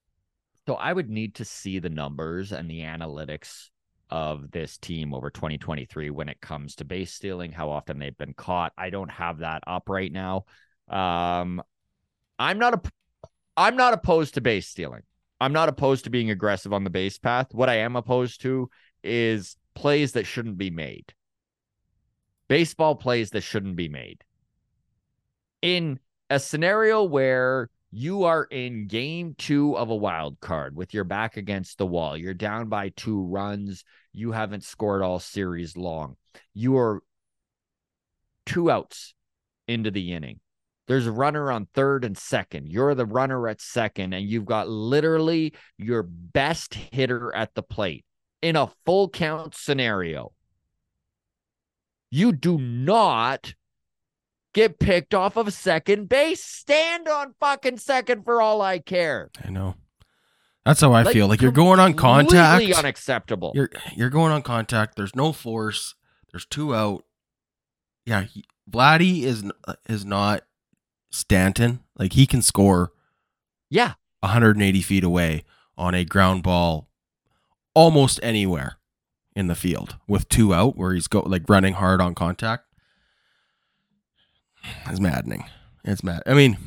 So I would need to see the numbers and the analytics of this team over 2023 when it comes to base stealing, how often they've been caught. I don't have that up right now. Um, I'm not a I'm not opposed to base stealing. I'm not opposed to being aggressive on the base path. What I am opposed to is plays that shouldn't be made. Baseball plays that shouldn't be made. In a scenario where you are in game two of a wild card with your back against the wall, you're down by two runs, you haven't scored all series long, you are two outs into the inning. There's a runner on third and second. You're the runner at second, and you've got literally your best hitter at the plate in a full count scenario. You do not get picked off of second base. Stand on fucking second for all I care. I know. That's how I feel. Like you're going on contact. Unacceptable. You're you're going on contact. There's no force. There's two out. Yeah, he, Vladdy is is not Stanton. Like he can score yeah. 180 feet away on a ground ball almost anywhere in the field with two out where he's go like running hard on contact. It's maddening. It's mad. I mean,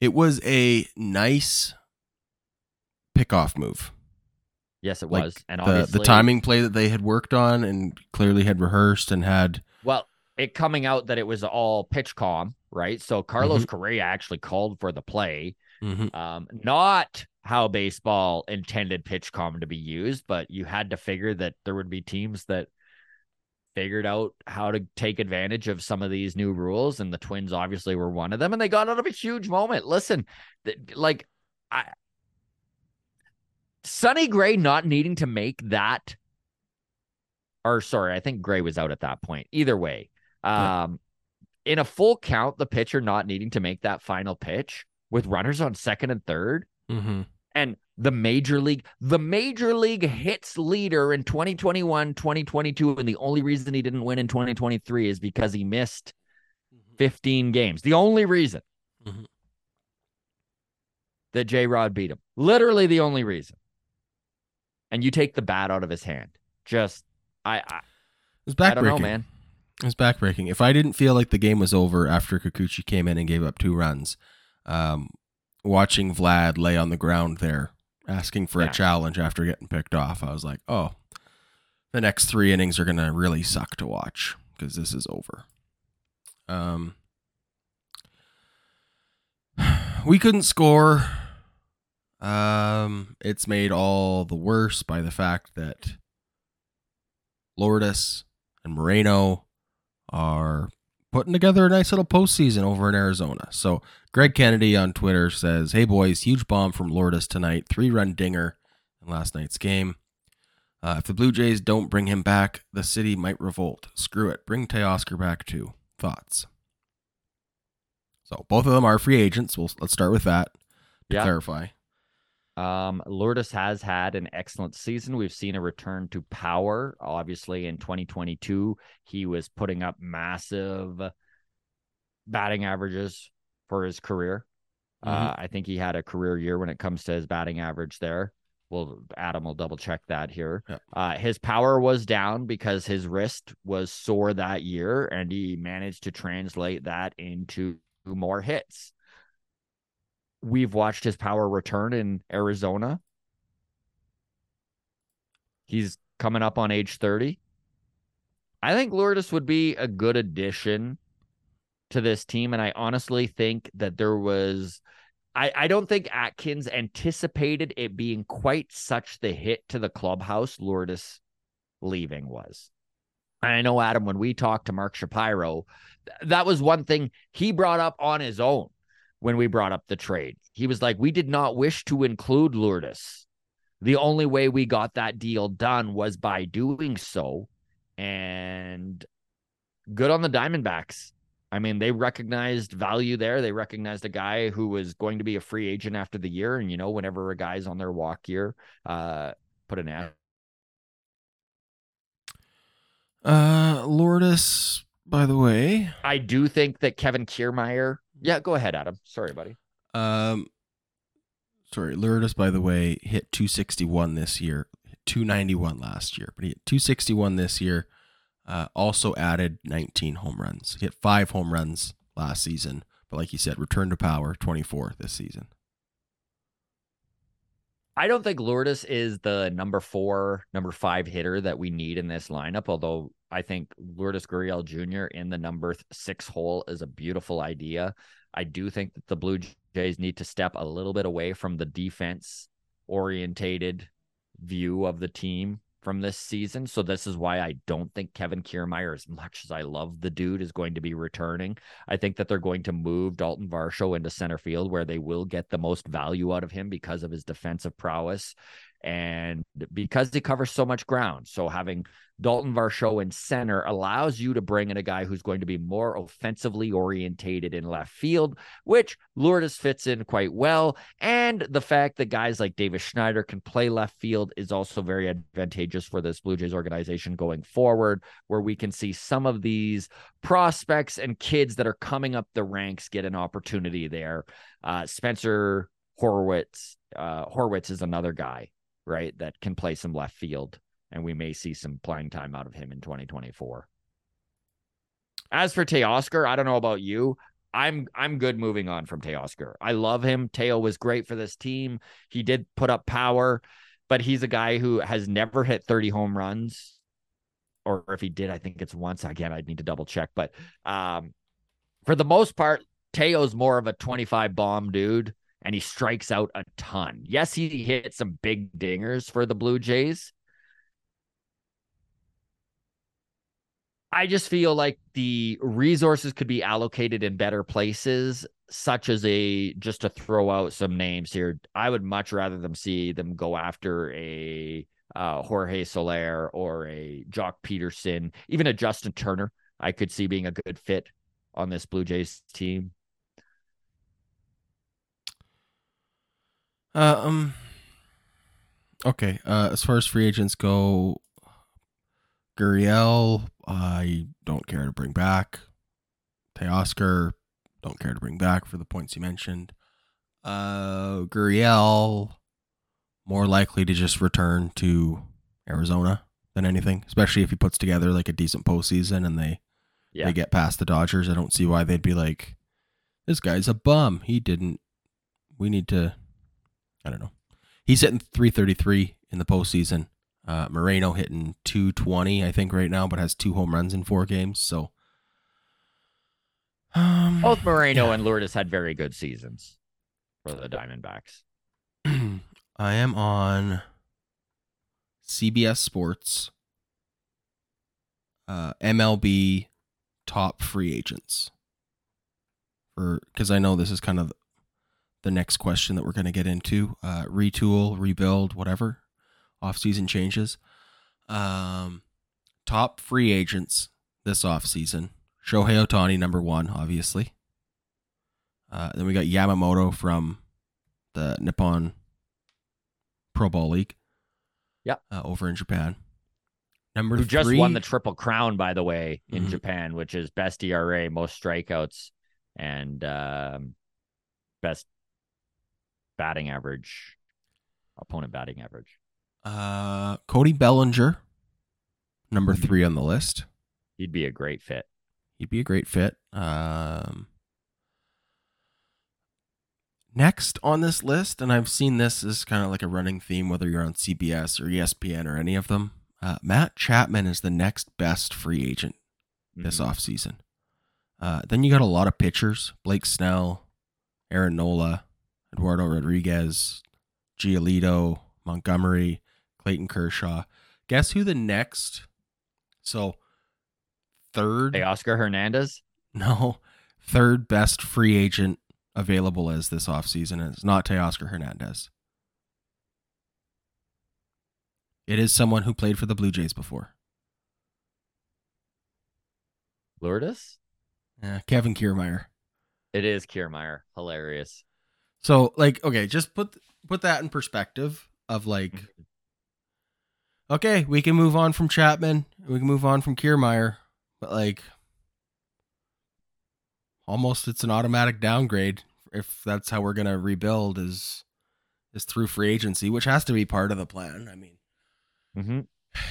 it was a nice pickoff move. Yes, it Like was. And the obviously the timing play that they had worked on and clearly had rehearsed and had Well, it coming out that it was all PitchCom, right? So Carlos Mm-hmm. Correa actually called for the play. Mhm. Um, not how baseball intended PitchCom to be used, but you had to figure that there would be teams that figured out how to take advantage of some of these new rules, and the Twins obviously were one of them, and they got out of a huge moment. Listen, th- like I, Sonny Gray not needing to make that, or sorry, I think Gray was out at that point. Either way, um, in a full count, the pitcher not needing to make that final pitch with runners on second and third, mm-hmm. And the major league, the major league hits leader in 2021, 2022, and the only reason he didn't win in 2023 is because he missed 15 games. The only reason Mhm. that J Rod beat him, literally the only reason. And you take the bat out of his hand. Just, I, I, It was I don't know, backbreaking. man. It was backbreaking. If I didn't feel like the game was over after Kikuchi came in and gave up two runs, um, watching Vlad lay on the ground there asking for Yeah. a challenge after getting picked off, I was like, oh, the next three innings are gonna really suck to watch because this is over. Um, [SIGHS] we couldn't score. Um, it's made all the worse by the fact that Lourdes and Moreno are putting together a nice little postseason over in Arizona. So Greg Kennedy on Twitter says, "Hey boys, huge bomb from Lourdes tonight, three run dinger in last night's game. Uh, if the Blue Jays don't bring him back, the city might revolt. Screw it, bring Teoscar back too. Thoughts?" So both of them are free agents. We'll let's start with that to Yeah. clarify. Um, Lourdes has had an excellent season. We've seen a return to power. Obviously, in 2022, he was putting up massive batting averages for his career. Uh, I think he had a career year when it comes to his batting average there. Well, Adam will double check that here. Yeah. Uh, his power was down because his wrist was sore that year, and he managed to translate that into more hits. We've watched his power return in Arizona. He's coming up on age 30. I think Lourdes would be a good addition to this team. And I honestly think that there was I, I don't think Atkins anticipated it being quite such the hit to the clubhouse Lourdes leaving was. And I know, Adam, when we talked to Mark Shapiro, that was one thing he brought up on his own when we brought up the trade. He was like, We did not wish to include Lourdes. The only way we got that deal done was by doing so. And good on the Diamondbacks. I mean, they recognized value there. They recognized a guy who was going to be a free agent after the year. And, you know, whenever a guy's on their walk year, uh, put an ad. Uh, Lourdes, by the way. I do think that Kevin Kiermaier. Yeah, go ahead, Adam. Sorry, buddy. Um, sorry, Lourdes, by the way, hit 261 this year, 291 last year, but he hit 261 this year. Uh, also added 19 home runs. Hit five home runs last season, but like you said, return to power 24 this season. I don't think Lourdes is the number four, number five hitter that we need in this lineup. Although I think Lourdes Gurriel Jr. in the number six hole is a beautiful idea. I do think that the Blue Jays need to step a little bit away from the defense orientated view of the team from this season. So this is why I don't think Kevin Kiermaier, as much as I love the dude, is going to be returning. I think that they're going to move Dalton Varsho into center field where they will get the most value out of him because of his defensive prowess and because he covers so much ground. So having Dalton Varsho in center allows you to bring in a guy who's going to be more offensively orientated in left field, which Lourdes fits in quite well. And the fact that guys like Davis Schneider can play left field is also very advantageous for this Blue Jays organization going forward, where we can see some of these prospects and kids that are coming up the ranks get an opportunity there. Uh, Spencer Horwitz, uh, is another guy right? That can play some left field, and we may see some playing time out of him in 2024. As for Teoscar, I don't know about you. I'm I'm good moving on from Teoscar. I love him. Teo was great for this team. He did put up power, but he's a guy who has never hit 30 home runs. Or if he did, I think it's once. Again, I'd need to double check. But um, for the most part, Teo's more of a 25 bomb dude and he strikes out a ton. Yes, he hit some big dingers for the Blue Jays. I just feel like the resources could be allocated in better places, such as a just to throw out some names here. I would much rather them see them go after a uh, Jorge Soler or a Joc Pederson, even a Justin Turner. I could see being a good fit on this Blue Jays team. Uh, um. Okay. Uh, as far as free agents go, Gurriel, I don't care to bring back. Teoscar, don't care to bring back for the points you mentioned. Uh, Gurriel, more likely to just return to Arizona than anything, especially if he puts together like a decent postseason and they Yeah. they get past the Dodgers. I don't see why they'd be like, this guy's a bum. He didn't. We need to. I don't know. He's hitting 333 in the postseason. Uh, Moreno hitting 220, I think, right now, but has two home runs in four games. So, um, Both Moreno and Lourdes had very good seasons for the Diamondbacks. [CLEARS THROAT] I am on CBS Sports, uh, MLB top free agents. For because I know this is kind of the next question that we're going to get into. Uh, retool, rebuild, whatever, off-season changes. Um, top free agents this off-season. Shohei Ohtani, number one, obviously. Uh, then we got Yamamoto from the Nippon Pro Bowl League. Yep. Uh, over in Japan. Number Who just won the Triple Crown, by the way, in Mhm. Japan, which is best ERA, most strikeouts, and um, best batting average, opponent batting average. uh, Cody Bellinger, number Mm-hmm. three on the list. He'd be a great fit. He'd be a great fit. Um, next on this list, and I've seen this as kind of like a running theme, whether you're on CBS or ESPN or any of them. Uh, Matt Chapman is the next best free agent this Mhm. offseason. Uh, then you got a lot of pitchers Blake Snell, Aaron Nola, Eduardo Rodriguez, Giolito, Montgomery, Clayton Kershaw. Guess who the next? So third Hey, Oscar Hernandez. no, third best free agent available is this offseason is not Teoscar Hernandez. It is someone who played for the Blue Jays before. Lourdes. Yeah, Kevin Kiermaier. It is Kiermaier. Hilarious. So like okay, just put put that in perspective of like okay, we can move on from Chapman, we can move on from Kiermaier, but like almost it's an automatic downgrade if that's how we're going to rebuild is is through free agency, which has to be part of the plan. I mean, Mm-hmm.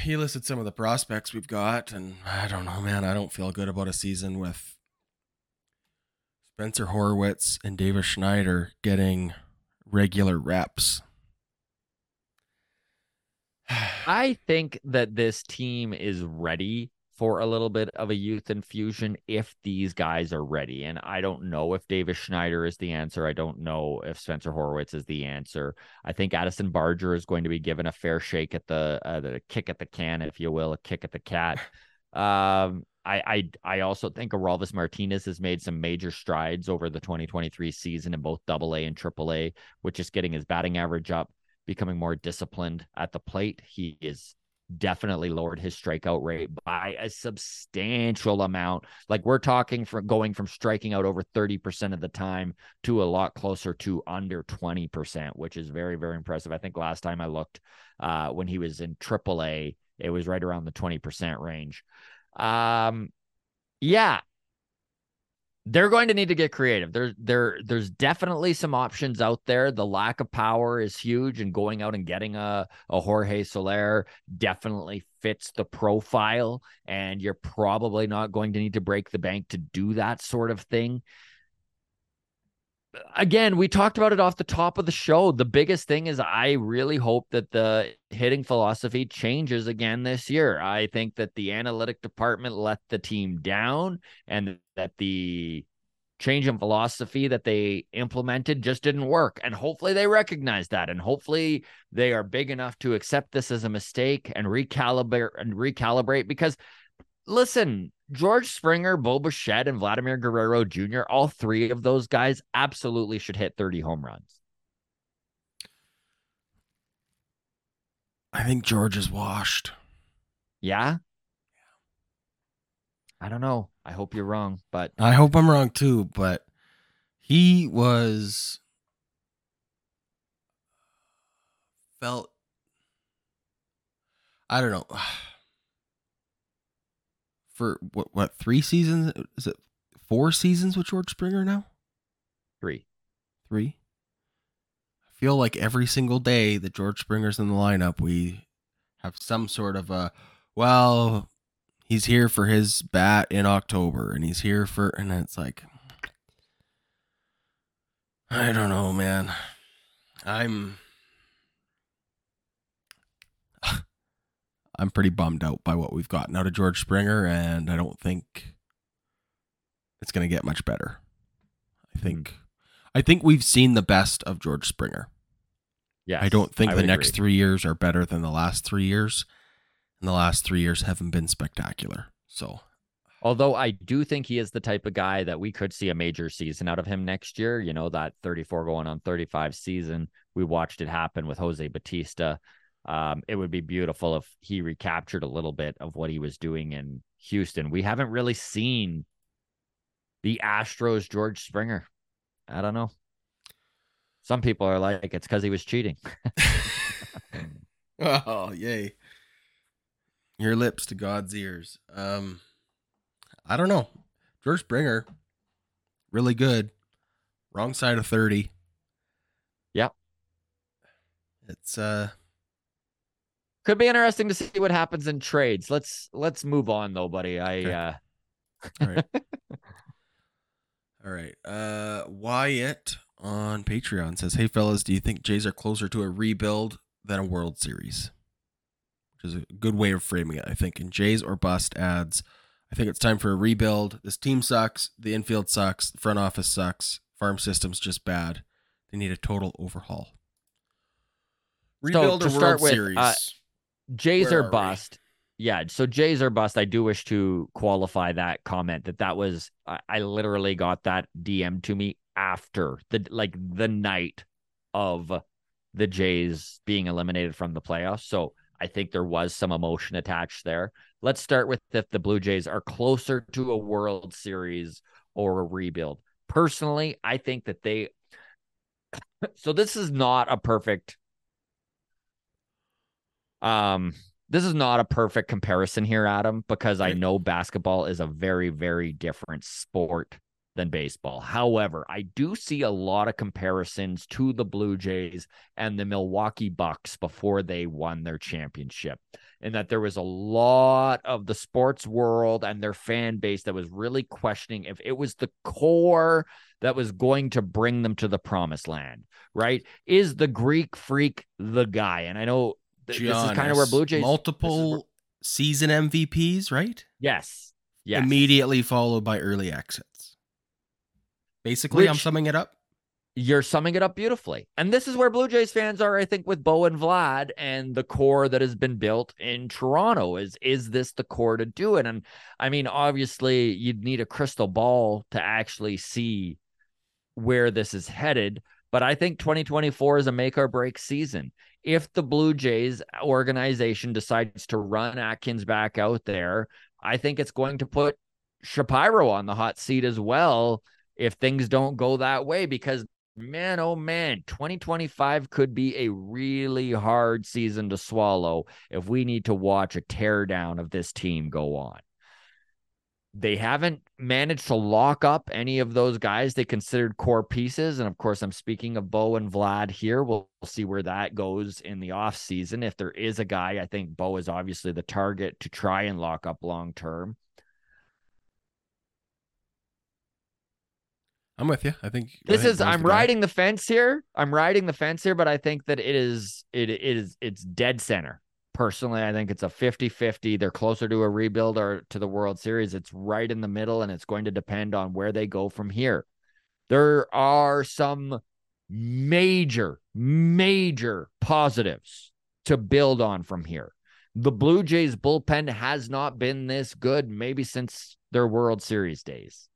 he listed some of the prospects we've got, and I don't know, man. I don't feel good about a season with Spencer Horwitz and Davis Schneider getting regular reps. [SIGHS] I think that this team is ready for a little bit of a youth infusion if these guys are ready. And I don't know if Davis Schneider is the answer. I don't know if Spencer Horwitz is the answer. I think Addison Barger is going to be given a fair shake at the uh, the kick at the can, if you will, a kick at the cat. [SIGHS] Um, I, I I also think Orelvis Martinez has made some major strides over the 2023 season in both Double A and Triple A, which is getting his batting average up, becoming more disciplined at the plate. He is definitely lowered his strikeout rate by a substantial amount. Like we're talking from going from striking out over 30% of the time to a lot closer to under 20%, which is very, very impressive. I think last time I looked uh, when he was in AAA, it was right around the 20% range. Um, yeah, they're going to need to get creative. There, there there's definitely some options out there. The lack of power is huge, and going out and getting a a Jorge Soler definitely fits the profile. And you're probably not going to need to break the bank to do that sort of thing. Again, we talked about it off the top of the show. The biggest thing is I really hope that the hitting philosophy changes again this year. I think that the analytic department let the team down and that the change in philosophy that they implemented just didn't work. And hopefully they recognize that. And hopefully they are big enough to accept this as a mistake and recalibrate and recalibrate because listen, George Springer, Bo Bichette, and Vladimir Guerrero Jr., all three of those guys absolutely should hit 30 home runs. I think George is washed. Yeah. I don't know. I hope you're wrong, but I hope I'm wrong too, but he was felt I don't know. [SIGHS] For what what three seasons is it four seasons with George Springer now? three. Three. I feel like every single day that George Springer's in the lineup, we have some sort of a well, he's here for his bat in October and he's here for and it's like I don't know, man. I'm I'm pretty bummed out by what we've gotten out of George Springer and I don't think it's going to get much better. I hmm. think I think we've seen the best of George Springer. Yeah. I don't think the next agree. 3 years are better than the last 3 years. And the last 3 years haven't been spectacular. So, Although I do think he is the type of guy that we could see a major season out of him next year. You know, that 34 going on 35 season. We watched it happen with Jose Bautista. Um, it would be beautiful if he recaptured a little bit of what he was doing in Houston. We haven't really seen the Astros George Springer. I don't know. Some people are like, it's because he was cheating. [LAUGHS] oh, yay. Your lips to God's ears. Um I don't know. George Springer really good. Wrong side of 30. Yep. It's uh Could be interesting to see what happens in trades. Let's let's move on though, buddy. I Okay. uh all right. [LAUGHS] all right. Uh Wyatt on Patreon says, "Hey fellas, do you think Jays are closer to a rebuild than a World Series?" Which is a good way of framing it, I think. And Jays or bust adds, "I think it's time for a rebuild. This team sucks, the infield sucks, the front office sucks, farm system's just bad. They need a total overhaul. So, Rebuild a start World with, Series. uh, Jays Where are are bust. Yeah, so Jays are bust. I do wish to qualify that comment that that was I, I literally got that DM to me after the like the night of the Jays being eliminated from the playoffs. So I think there was some emotion attached there. Let's start with if the Blue Jays are closer to a World Series or a rebuild. Personally, I think that they [COUGHS] so this is not a perfect um this is not a perfect comparison here Adam because I know basketball is a very very different sport than baseball. However, I do see a lot of comparisons to the Blue Jays and the Milwaukee Bucks before they won their championship. And that there was a lot of the sports world and their fan base that was really questioning if it was the core that was going to bring them to the promised land, right? Is the Greek freak the guy? And I know th- this is kind of where Blue Jays multiple season MVPs, right? Yes. Yes. Immediately followed by early exits. Basically, I'm summing it up. You're summing it up beautifully. And this is where Blue Jays fans are, I think, with Bo and Vlad and the core that has been built in Toronto. Is is this the core to do it? And I mean, obviously, you'd need a crystal ball to actually see where this is headed. But I think 2024 is a make or break season. If the Blue Jays organization decides to run Atkins back out there, I think it's going to put Shapiro on the hot seat as well if things don't go that way because man oh man 2025 could be a really hard season to swallow if we need to watch a teardown of this team go on they haven't managed to lock up any of those guys they considered core pieces. And of course i'm speaking of bo and vlad here. We'll, we'll see where that goes in the offseason if there is a guy i think bo is obviously the target to try and lock up long term. I'm with you. I think this ahead, is i'm the guy. riding the fence here. I'm riding the fence here but i think that it is it, it is it's dead center personally i think it's a 50-50 they're closer to a rebuild or to the world series it's right in the middle and it's going to depend on where they go from here. There are some major major positives to build on from here. The blue jays bullpen has not been this good maybe since their world series days.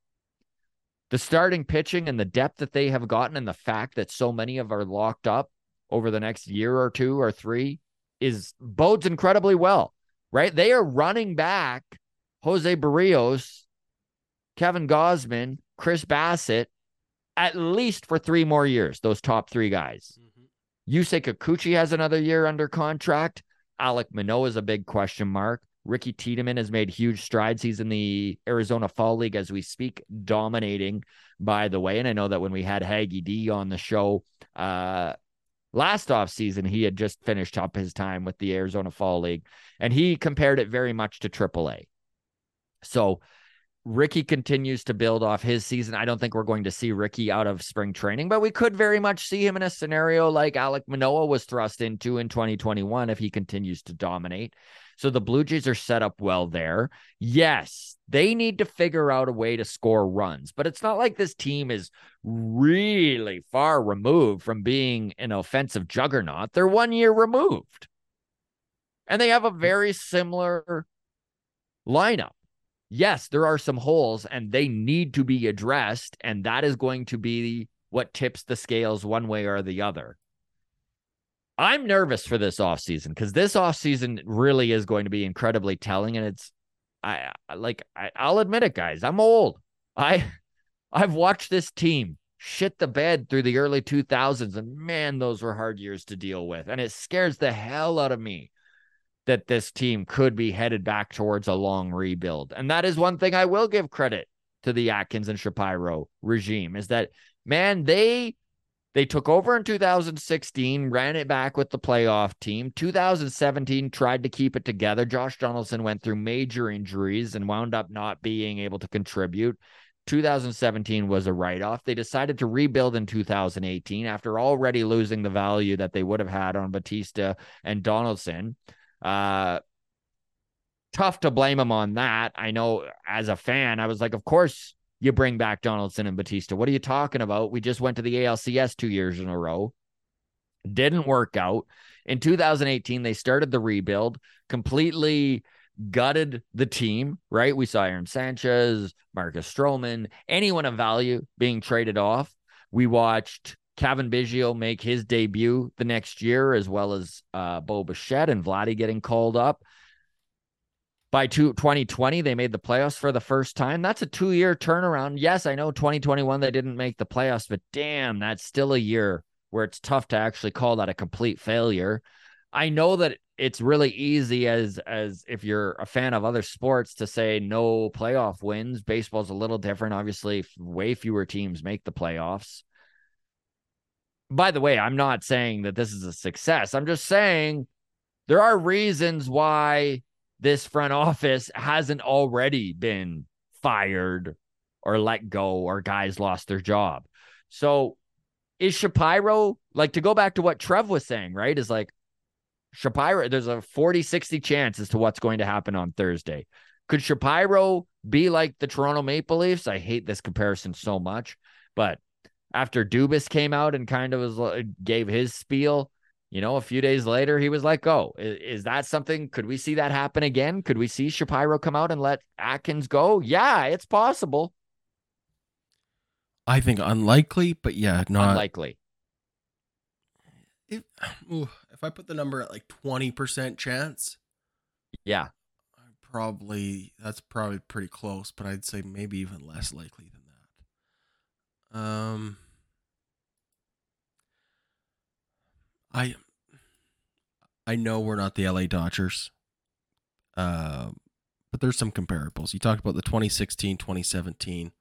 The starting pitching and the depth that they have gotten and the fact that so many of are locked up over the next year or two or three is bodes incredibly well, right? They are running back Jose Berrios, Kevin Gausman, Chris Bassitt at least for three more years, those top three guys. Yusei Kikuchi has another year under contract. Alek Manoah is a big question mark. Ricky Tiedemann has made huge strides. He's in the Arizona Fall League as we speak, dominating, by the way. And I know that when we had Haggy D on the show uh, last offseason, he had just finished up his time with the Arizona Fall League, and he compared it very much to AAA. So Ricky continues to build off his season. I don't think we're going to see Ricky out of spring training, but we could very much see him in a scenario like Alek Manoah was thrust into in 2021 if he continues to dominate. So the Blue Jays are set up well there. Yes, they need to figure out a way to score runs, but it's not like this team is really far removed from being an offensive juggernaut. They're one year removed. And they have a very similar lineup yes, there are some holes and they need to be addressed. And that is going to be what tips the scales one way or the other. I'm nervous for this offseason because this offseason really is going to be incredibly telling. And it's, I like, I, I'll admit it, guys, I'm old. I, [LAUGHS] I've watched this team shit the bed through the early 2000s. And man, those were hard years to deal with. And it scares the hell out of me that this team could be headed back towards a long rebuild. And that is one thing I will give credit to the Atkins and Shapiro regime is that man, they they took over in 2016, ran it back with the playoff team. 2017 tried to keep it together. Josh Donaldson went through major injuries and wound up not being able to contribute. 2017 was a write off. They decided to rebuild in 2018 after already losing the value that they would have had on Bautista and Donaldson. Uh, tough to blame him on that. I know as a fan, I was like, of course you bring back Donaldson and Bautista. What are you talking about? We just went to the ALCS two years in a row. Didn't work out. In 2018, they started the rebuild, completely gutted the team, right? We saw Aaron Sanchez, Marcus Stroman, anyone of value being traded off. We watched Cavan Biggio make his debut the next year, as well as uh, Bo Bichette and Vladdy getting called up. By two, 2020, they made the playoffs for the first time. That's a two year turnaround. Yes, I know 2021 they didn't make the playoffs, but damn, that's still a year where it's tough to actually call that a complete failure. I know that it's really easy as as if you're a fan of other sports to say no playoff wins. Baseball's a little different. Obviously, way fewer teams make the playoffs. By the way, I'm not saying that this is a success. I'm just saying there are reasons why this front office hasn't already been fired or let go or guys lost their job. So is Shapiro like to go back to what Trev was saying, right? Is like Shapiro, there's a 40 60 chance as to what's going to happen on Thursday. Could Shapiro be like the Toronto Maple Leafs? I hate this comparison so much, but after Dubas came out and kind of was uh, gave his spiel, you know, a few days later he was let go. Is, is, that something? Could we see that happen again? Could we see Shapiro come out and let Atkins go? Yeah, it's possible. I think unlikely, but yeah, not unlikely. If ooh, if I put the number at like twenty percent chance, yeah, probably that's probably pretty close. But I'd say maybe even less likely than that. Um, I I know we're not the LA Dodgers. Uh, but there's some comparables. You talked about the 2016, 2017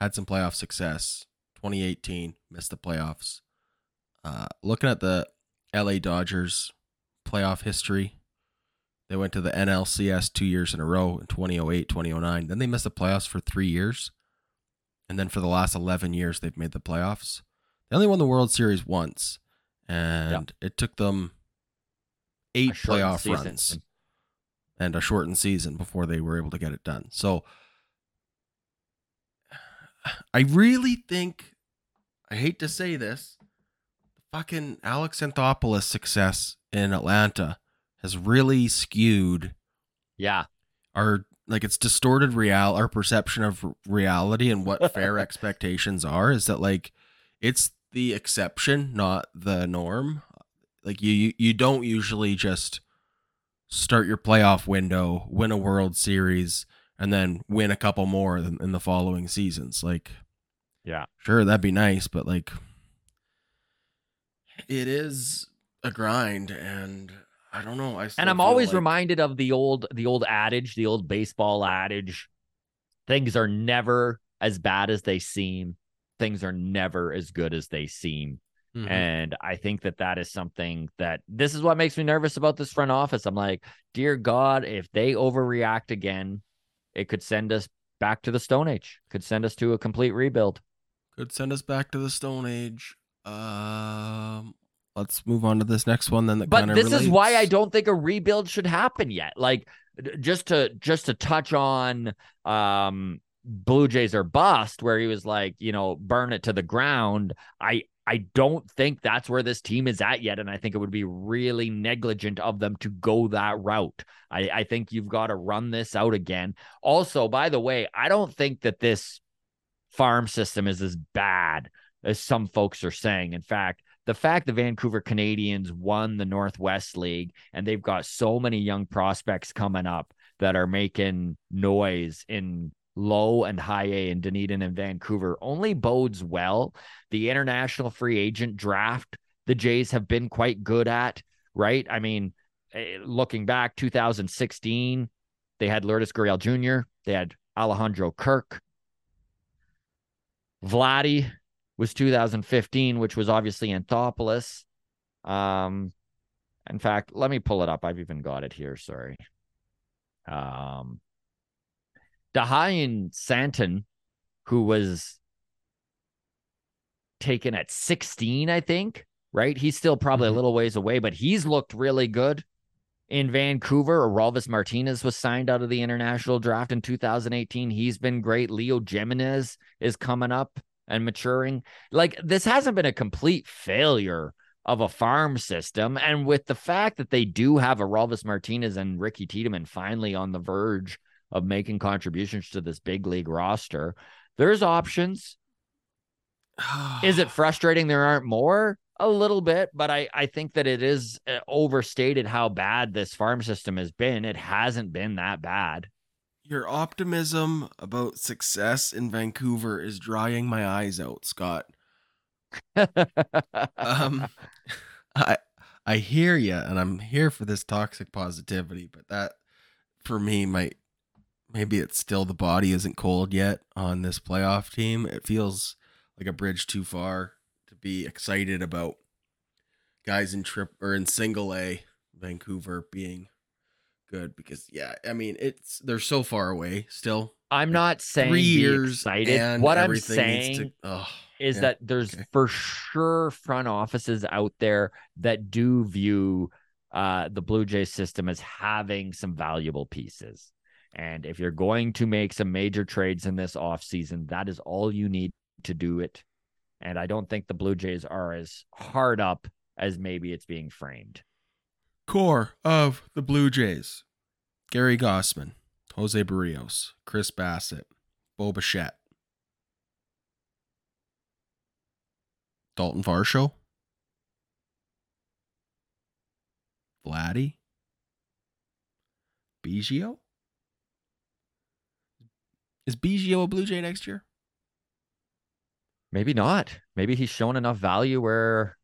had some playoff success. 2018 missed the playoffs. Uh, looking at the LA Dodgers playoff history, they went to the NLCS two years in a row in 2008, 2009. Then they missed the playoffs for three years. And then for the last 11 years, they've made the playoffs. They only won the World Series once. And it took them eight playoff season. runs and a shortened season before they were able to get it done. So I really think, I hate to say this, fucking Alex Anthopoulos' success in Atlanta has really skewed. Yeah. Our like it's distorted real our perception of reality and what [LAUGHS] fair expectations are is that like it's the exception not the norm like you you don't usually just start your playoff window win a world series and then win a couple more in, in the following seasons. Like, yeah, sure, that'd be nice, but like, it is a grind, and I don't know. I and I'm always like... reminded of the old the old adage, the old baseball adage: things are never as bad as they seem. Things are never as good as they seem. Mm-hmm. And I think that that is something that this is what makes me nervous about this front office. I'm like, dear God, if they overreact again, it could send us back to the Stone Age. Could send us to a complete rebuild. Could send us back to the Stone Age. Um, let's move on to this next one. Then, but this relates. is why I don't think a rebuild should happen yet. Like, just to just to touch on um Blue Jays are bust, where he was like, you know, burn it to the ground. I I don't think that's where this team is at yet. And I think it would be really negligent of them to go that route. I, I think you've got to run this out again. Also, by the way, I don't think that this farm system is as bad as some folks are saying. In fact, the fact the Vancouver Canadians won the Northwest League and they've got so many young prospects coming up that are making noise in low and high A in Dunedin and Vancouver only bodes well. The international free agent draft, the Jays have been quite good at, right? I mean, eh, looking back 2016, they had Lourdes Gurriel Jr., they had Alejandro Kirk. Vladdy was 2015, which was obviously Anthopoulos. Um, in fact, let me pull it up. I've even got it here. Sorry. Um, Dahian Santos, who was taken at 16, I think, right? He's still probably mm-hmm. a little ways away, but he's looked really good. in Vancouver. Orelvis Martinez was signed out of the international draft in 2018. He's been great. Leo Jimenez is coming up and maturing. Like this hasn't been a complete failure of a farm system. And with the fact that they do have Orelvis Martinez and Ricky Tiedemann finally on the verge of making contributions to this big league roster, there's options. Is it [SIGHS] frustrating there aren't more? A little bit, but I, I think that it is uh, overstated how bad this farm system has been. It hasn't been that bad. Your optimism about success in Vancouver is drying my eyes out, Scott. [LAUGHS] um, [LAUGHS] I I hear you, and I'm here for this toxic positivity, but that for me might maybe it's still the body isn't cold yet on this playoff team. It feels like a bridge too far to be excited about guys in trip or in single A Vancouver being good because yeah, I mean it's they're so far away still. I'm not saying Three be years excited. What I'm saying to- ugh, is yeah, that there's okay. for sure front offices out there that do view uh, the Blue Jays system as having some valuable pieces. And if you're going to make some major trades in this offseason, that is all you need to do it. And I don't think the Blue Jays are as hard up as maybe it's being framed. core of the Blue Jays: Gary Gausman, Jose Berrios, Chris Bassitt, Bo Bichette, Dalton Varsho, Vladdy, Biggio. Is Biggio a Blue Jay next year? Maybe not. Maybe he's shown enough value where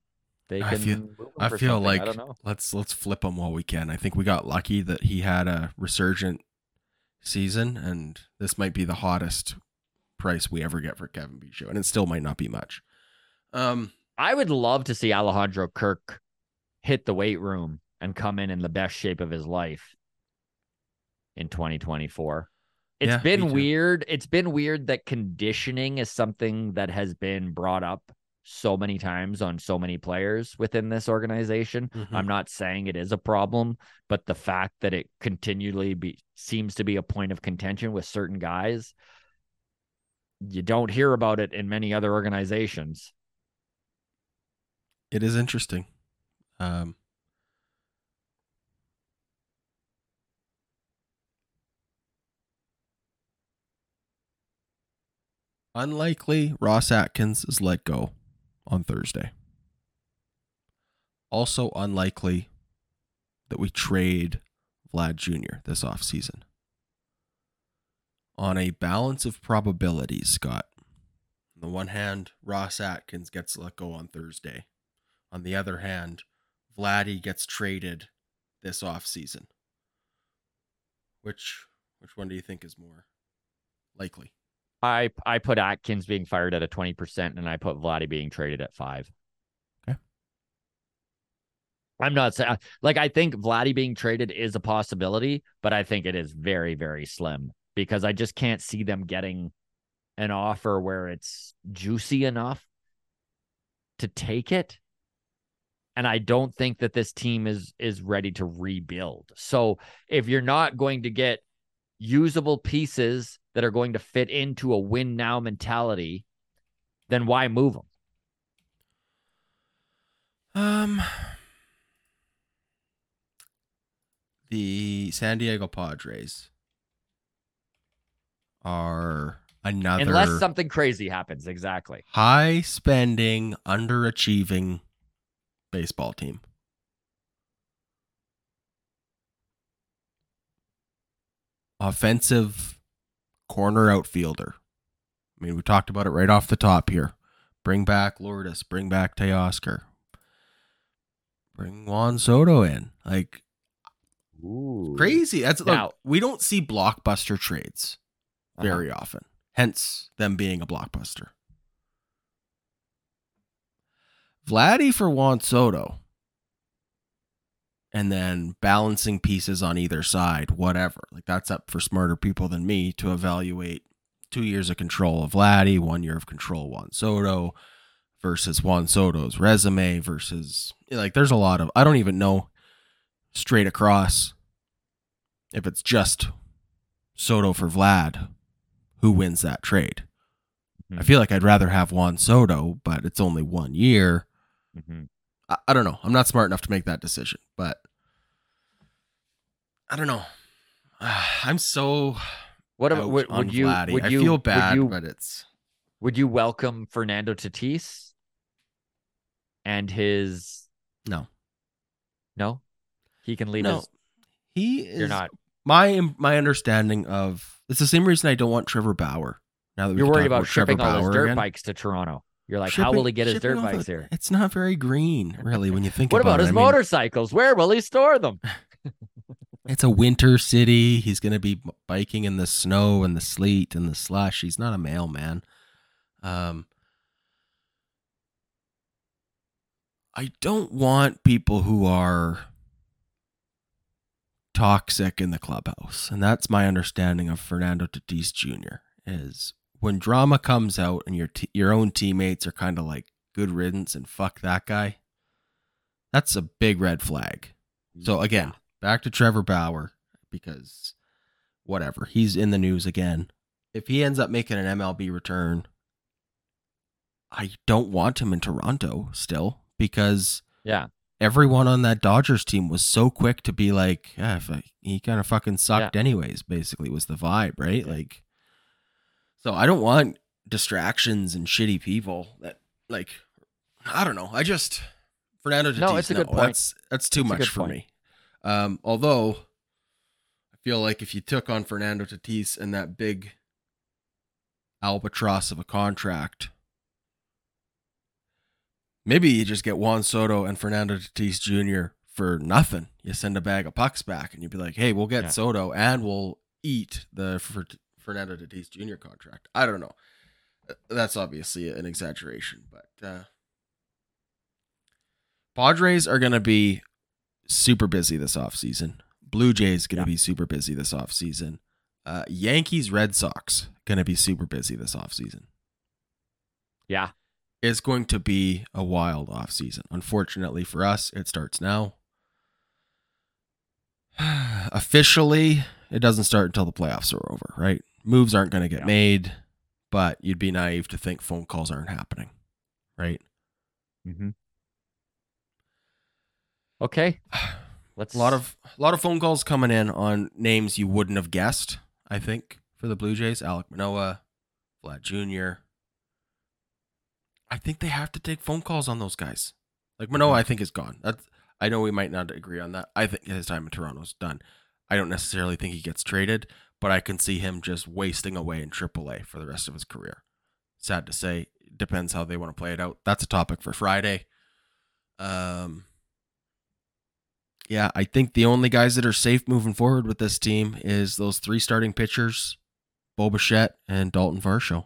they I can. feel- I feel like I let's let's flip him while we can. I think we got lucky that he had a resurgent season, and this might be the hottest price we ever get for Cavan Biggio, and it still might not be much. Um, I would love to see Alejandro Kirk hit the weight room and come in in the best shape of his life in 2024. It's Yeah, been weird. It's been weird that conditioning is something that has been brought up so many times on so many players within this organization. Mhm. I'm not saying it is a problem, but the fact that it continually be seems to be a point of contention with certain guys, you don't hear about it in many other organizations. it is interesting. Um, unlikely Ross Atkins is let go on Thursday. Also unlikely that we trade Vlad Jr. this offseason. On a balance of probabilities, Scott. On the one hand, Ross Atkins gets let go on Thursday. On the other hand, Vladdy gets traded this offseason. Which which one do you think is more likely? I I put Atkins being fired at a 20% and I put Vladdy being traded at 5. Okay. I'm not saying uh, like I think Vladdy being traded is a possibility, but I think it is very very slim because I just can't see them getting an offer where it's juicy enough to take it. And I don't think that this team is is ready to rebuild. So if you're not going to get usable pieces that are going to fit into a win now mentality, then why move them? Um the San Diego Padres are another Unless something crazy happens. Exactly. high spending, underachieving baseball team. Offensive corner outfielder. I mean, we talked about it right off the top here. Bring back Lourdes, bring back Teoscar. Bring Juan Soto in. Like Ooh. crazy. That's look, Now- we don't see blockbuster trades Uh-huh. very often. Hence them being a blockbuster. Vladdy for Juan Soto. And then balancing pieces on either side, whatever. Like that's up for smarter people than me to evaluate two years of control of Vladdy, one year of control Juan Soto versus Juan Soto's resume versus like there's a lot of I don't even know straight across, if it's just Soto for Vlad, who wins that trade? I Mhm. feel like I'd rather have Juan Soto, but it's only one year. Mhm. I, I don't know. I'm not smart enough to make that decision, but I don't know. [SIGHS] I'm so What about would, would you Vladdy. would I you feel bad, would you, but it's would you welcome Fernando Tatis and his no, no? He can leave no. his He is you're not my my understanding of it's the same reason I don't want Trevor Bauer. Now that you're worried talk about shipping all Bauer dirt again. bikes to Toronto. You're like, how will he get his dirt bikes a- here? It's not very green, really, when you think What about, about it. his I mean, motorcycles? Where will he store them? [LAUGHS] [LAUGHS] it's a winter city. He's going to be biking in the snow and the sleet and the slush. He's not a mailman. Um, I don't want people who are toxic in the clubhouse, and that's my understanding of Fernando Tatis Jr. Is when drama comes out and your t- your own teammates are kind of like good riddance and fuck that guy. That's a big red flag. So again, back to Trevor Bauer because whatever, he's in the news again. If he ends up making an MLB return, I don't want him in Toronto still because Yeah. everyone on that Dodgers team was so quick to be like, yeah, if I, he kind of fucking sucked anyways, basically was the vibe, right? Like so I don't want distractions and shitty people that like I don't know. I just Fernando Tatis, No, it's a good point. That's that's too It's much for point. me. Um, although I feel like if you took on Fernando Tatis and that big albatross of a contract, maybe you just get Juan Soto and Fernando Tatis Jr. for nothing. You send a bag of pucks back, and you'd be like, "Hey, we'll get Yeah. Soto and we'll eat the Fer- Fernando Tatis Jr. contract." I don't know. Uh, That's obviously an exaggeration, but uh, Padres are going to be super busy this offseason. Blue Jays going to Yeah. be super busy this offseason. Uh, Yankees, Red Sox going to be super busy this offseason. Yeah. It's going to be a wild offseason. Unfortunately for us, it starts now. [SIGHS] Officially, it doesn't start until the playoffs are over, right? Moves aren't going to get Yeah. made, but you'd be naive to think phone calls aren't happening, right? Mm-hmm. Okay. [SIGHS] Let's A lot of a lot of phone calls coming in on names you wouldn't have guessed. I think for the Blue Jays, Alek Manoah, Vlad Jr. I think they have to take phone calls on those guys. Like Manoa, I think is gone. That's I know we might not agree on that. I think his time in Toronto's done. I don't necessarily think he gets traded, but I can see him just wasting away in AAA for the rest of his career. Sad to say, depends how they want to play it out. That's a topic for Friday. Um, yeah, I think the only guys that are safe moving forward with this team is those three starting pitchers, Bo Bichette and Dalton Varsho.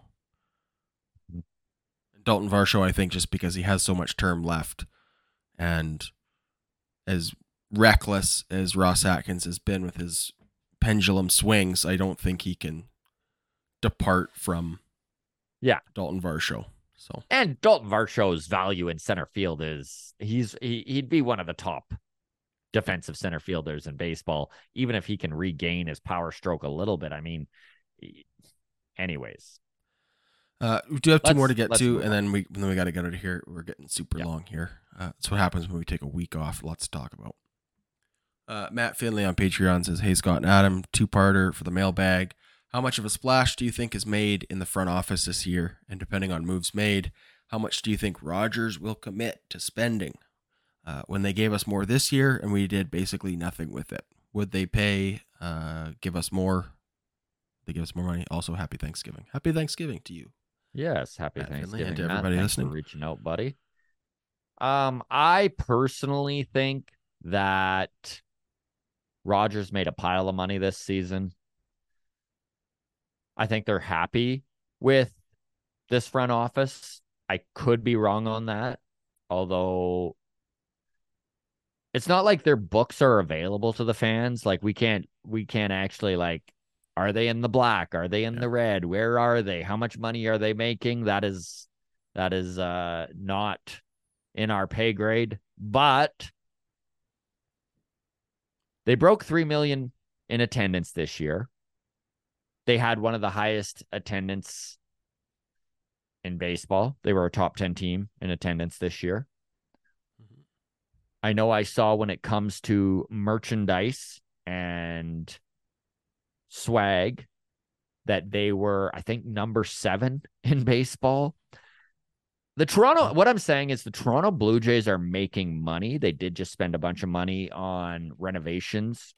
Dalton Varsho, I think, just because he has so much term left, and as reckless as Ross Atkins has been with his pendulum swings, I don't think he can depart from Yeah. Dalton Varsho. So and Dalton Varsho's value in center field is he's he, he'd be one of the top defensive center fielders in baseball, even if he can regain his power stroke a little bit. I mean, anyways, Uh, we do have 2 more to Let's- get let's to, and then we then we got to get out of here. We're getting super Yeah. long here. Uh, that's what happens when we take a week off. Lots to talk about. Uh, Matt Finley on Patreon says, "Hey Scott and Adam, two-parter for the mailbag. How much of a splash do you think is made in the front office this year? And depending on moves made, how much do you think Rogers will commit to spending? Uh, when they gave us more this year and we did basically nothing with it, would they pay? Uh, give us more? They give us more money. Also, happy Thanksgiving. Happy Thanksgiving to you." yes, happy Matt Finley, and Thanksgiving to Matt. everybody for listening. reaching out, buddy. Um, I personally think that Rogers made a pile of money this season. I think they're happy with this front office. I could be wrong on that, although it's not like their books are available to the fans. Like we can't we can't actually like are they in the black? Are they in Yeah. the red? Where are they? How much money are they making? That is that is uh not in our pay grade, but They broke 3 million in attendance this year. They had one of the highest attendance in baseball. They were a top 10 team in attendance this year. I know I saw when it comes to merchandise and swag that they were, I think, number seven [LAUGHS] in baseball. The Toronto, what I'm saying is the Toronto Blue Jays are making money. They did just spend a bunch of money on renovations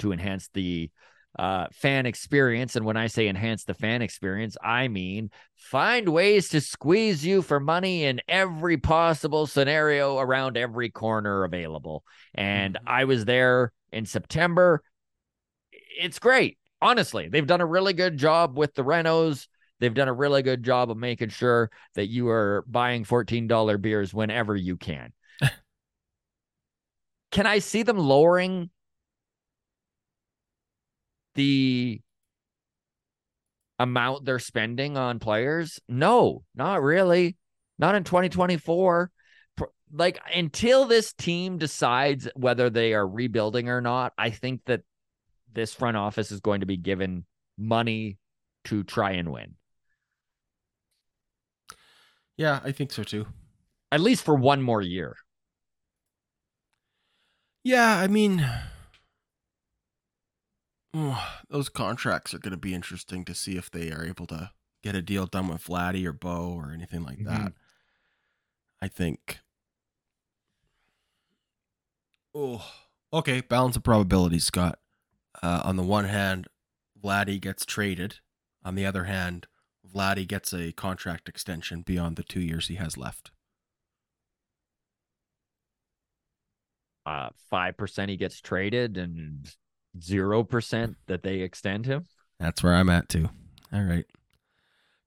to enhance the uh, fan experience. And when I say enhance the fan experience, I mean find ways to squeeze you for money in every possible scenario around every corner available. And mm-hmm. I was there in September. It's great. Honestly, they've done a really good job with the renos. They've done a really good job of making sure that you are buying $14 beers whenever you can. [LAUGHS] can I see them lowering the amount they're spending on players? No, not really. Not in 2024. Like until this team decides whether they are rebuilding or not, I think that this front office is going to be given money to try and win. Yeah, I think so too. At least for one more year. Yeah, I mean, those contracts are going to be interesting to see if they are able to get a deal done with Vladdy or Bo or anything like mm-hmm. that. I think. Oh, okay. Balance of probabilities, Scott. Uh, on the one hand, Vladdy gets traded. On the other hand, Vladdy gets a contract extension beyond the two years he has left. Uh, five percent he gets traded, and zero percent that they extend him. That's where I'm at too. All right.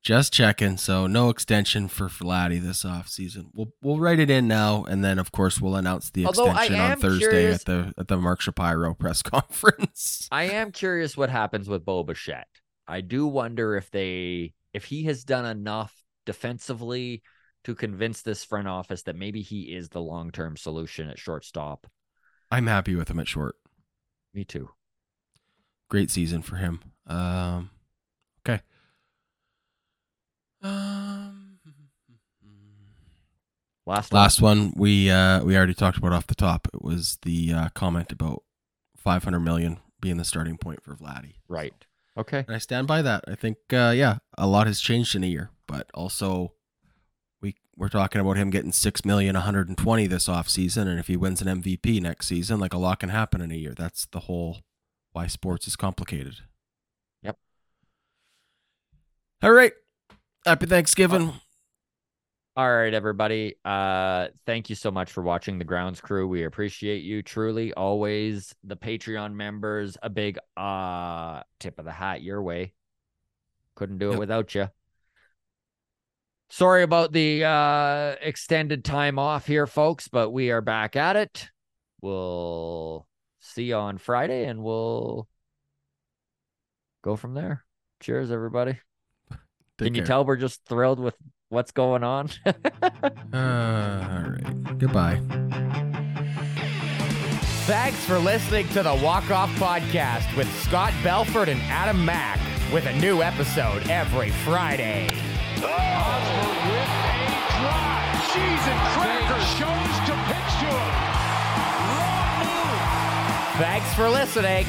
Just checking. So no extension for Vladdy this off season. We'll we'll write it in now, and then of course we'll announce the Although extension on Thursday curious, at the at the Mark Shapiro press [LAUGHS] conference. I am curious what happens with Bo Bichette. I do wonder if they if he has done enough defensively to convince this front office that maybe he is the long term solution at shortstop. I'm happy with him at short. Me too. Great season for him. Um, okay. Um, last last one we uh we already talked about off the top. It was the uh, comment about 500 million being the starting point for Vladdy. Right. Okay. And I stand by that. I think uh, yeah, a lot has changed in a year, but also we we're talking about him getting 6 million 120 this off season and if he wins an MVP next season, like a lot can happen in a year. That's the whole why sports is complicated. Yep. All right. Happy Thanksgiving. All right, everybody. Uh, thank you so much for watching the Grounds Crew. We appreciate you truly. Always the Patreon members, a big uh tip of the hat your way. Couldn't do it without you. Sorry about the uh extended time off here, folks, but we are back at it. We'll see you on Friday and we'll go from there. Cheers, everybody. Take Can care. you tell we're just thrilled with what's going on? [LAUGHS] uh, all right. Goodbye. Thanks for listening to the Walk Off Podcast with Scott Belford and Adam Mack, with a new episode every Friday. Oh! with a drive. Cheese and crackers. Chose to pitch to him. Thanks for listening.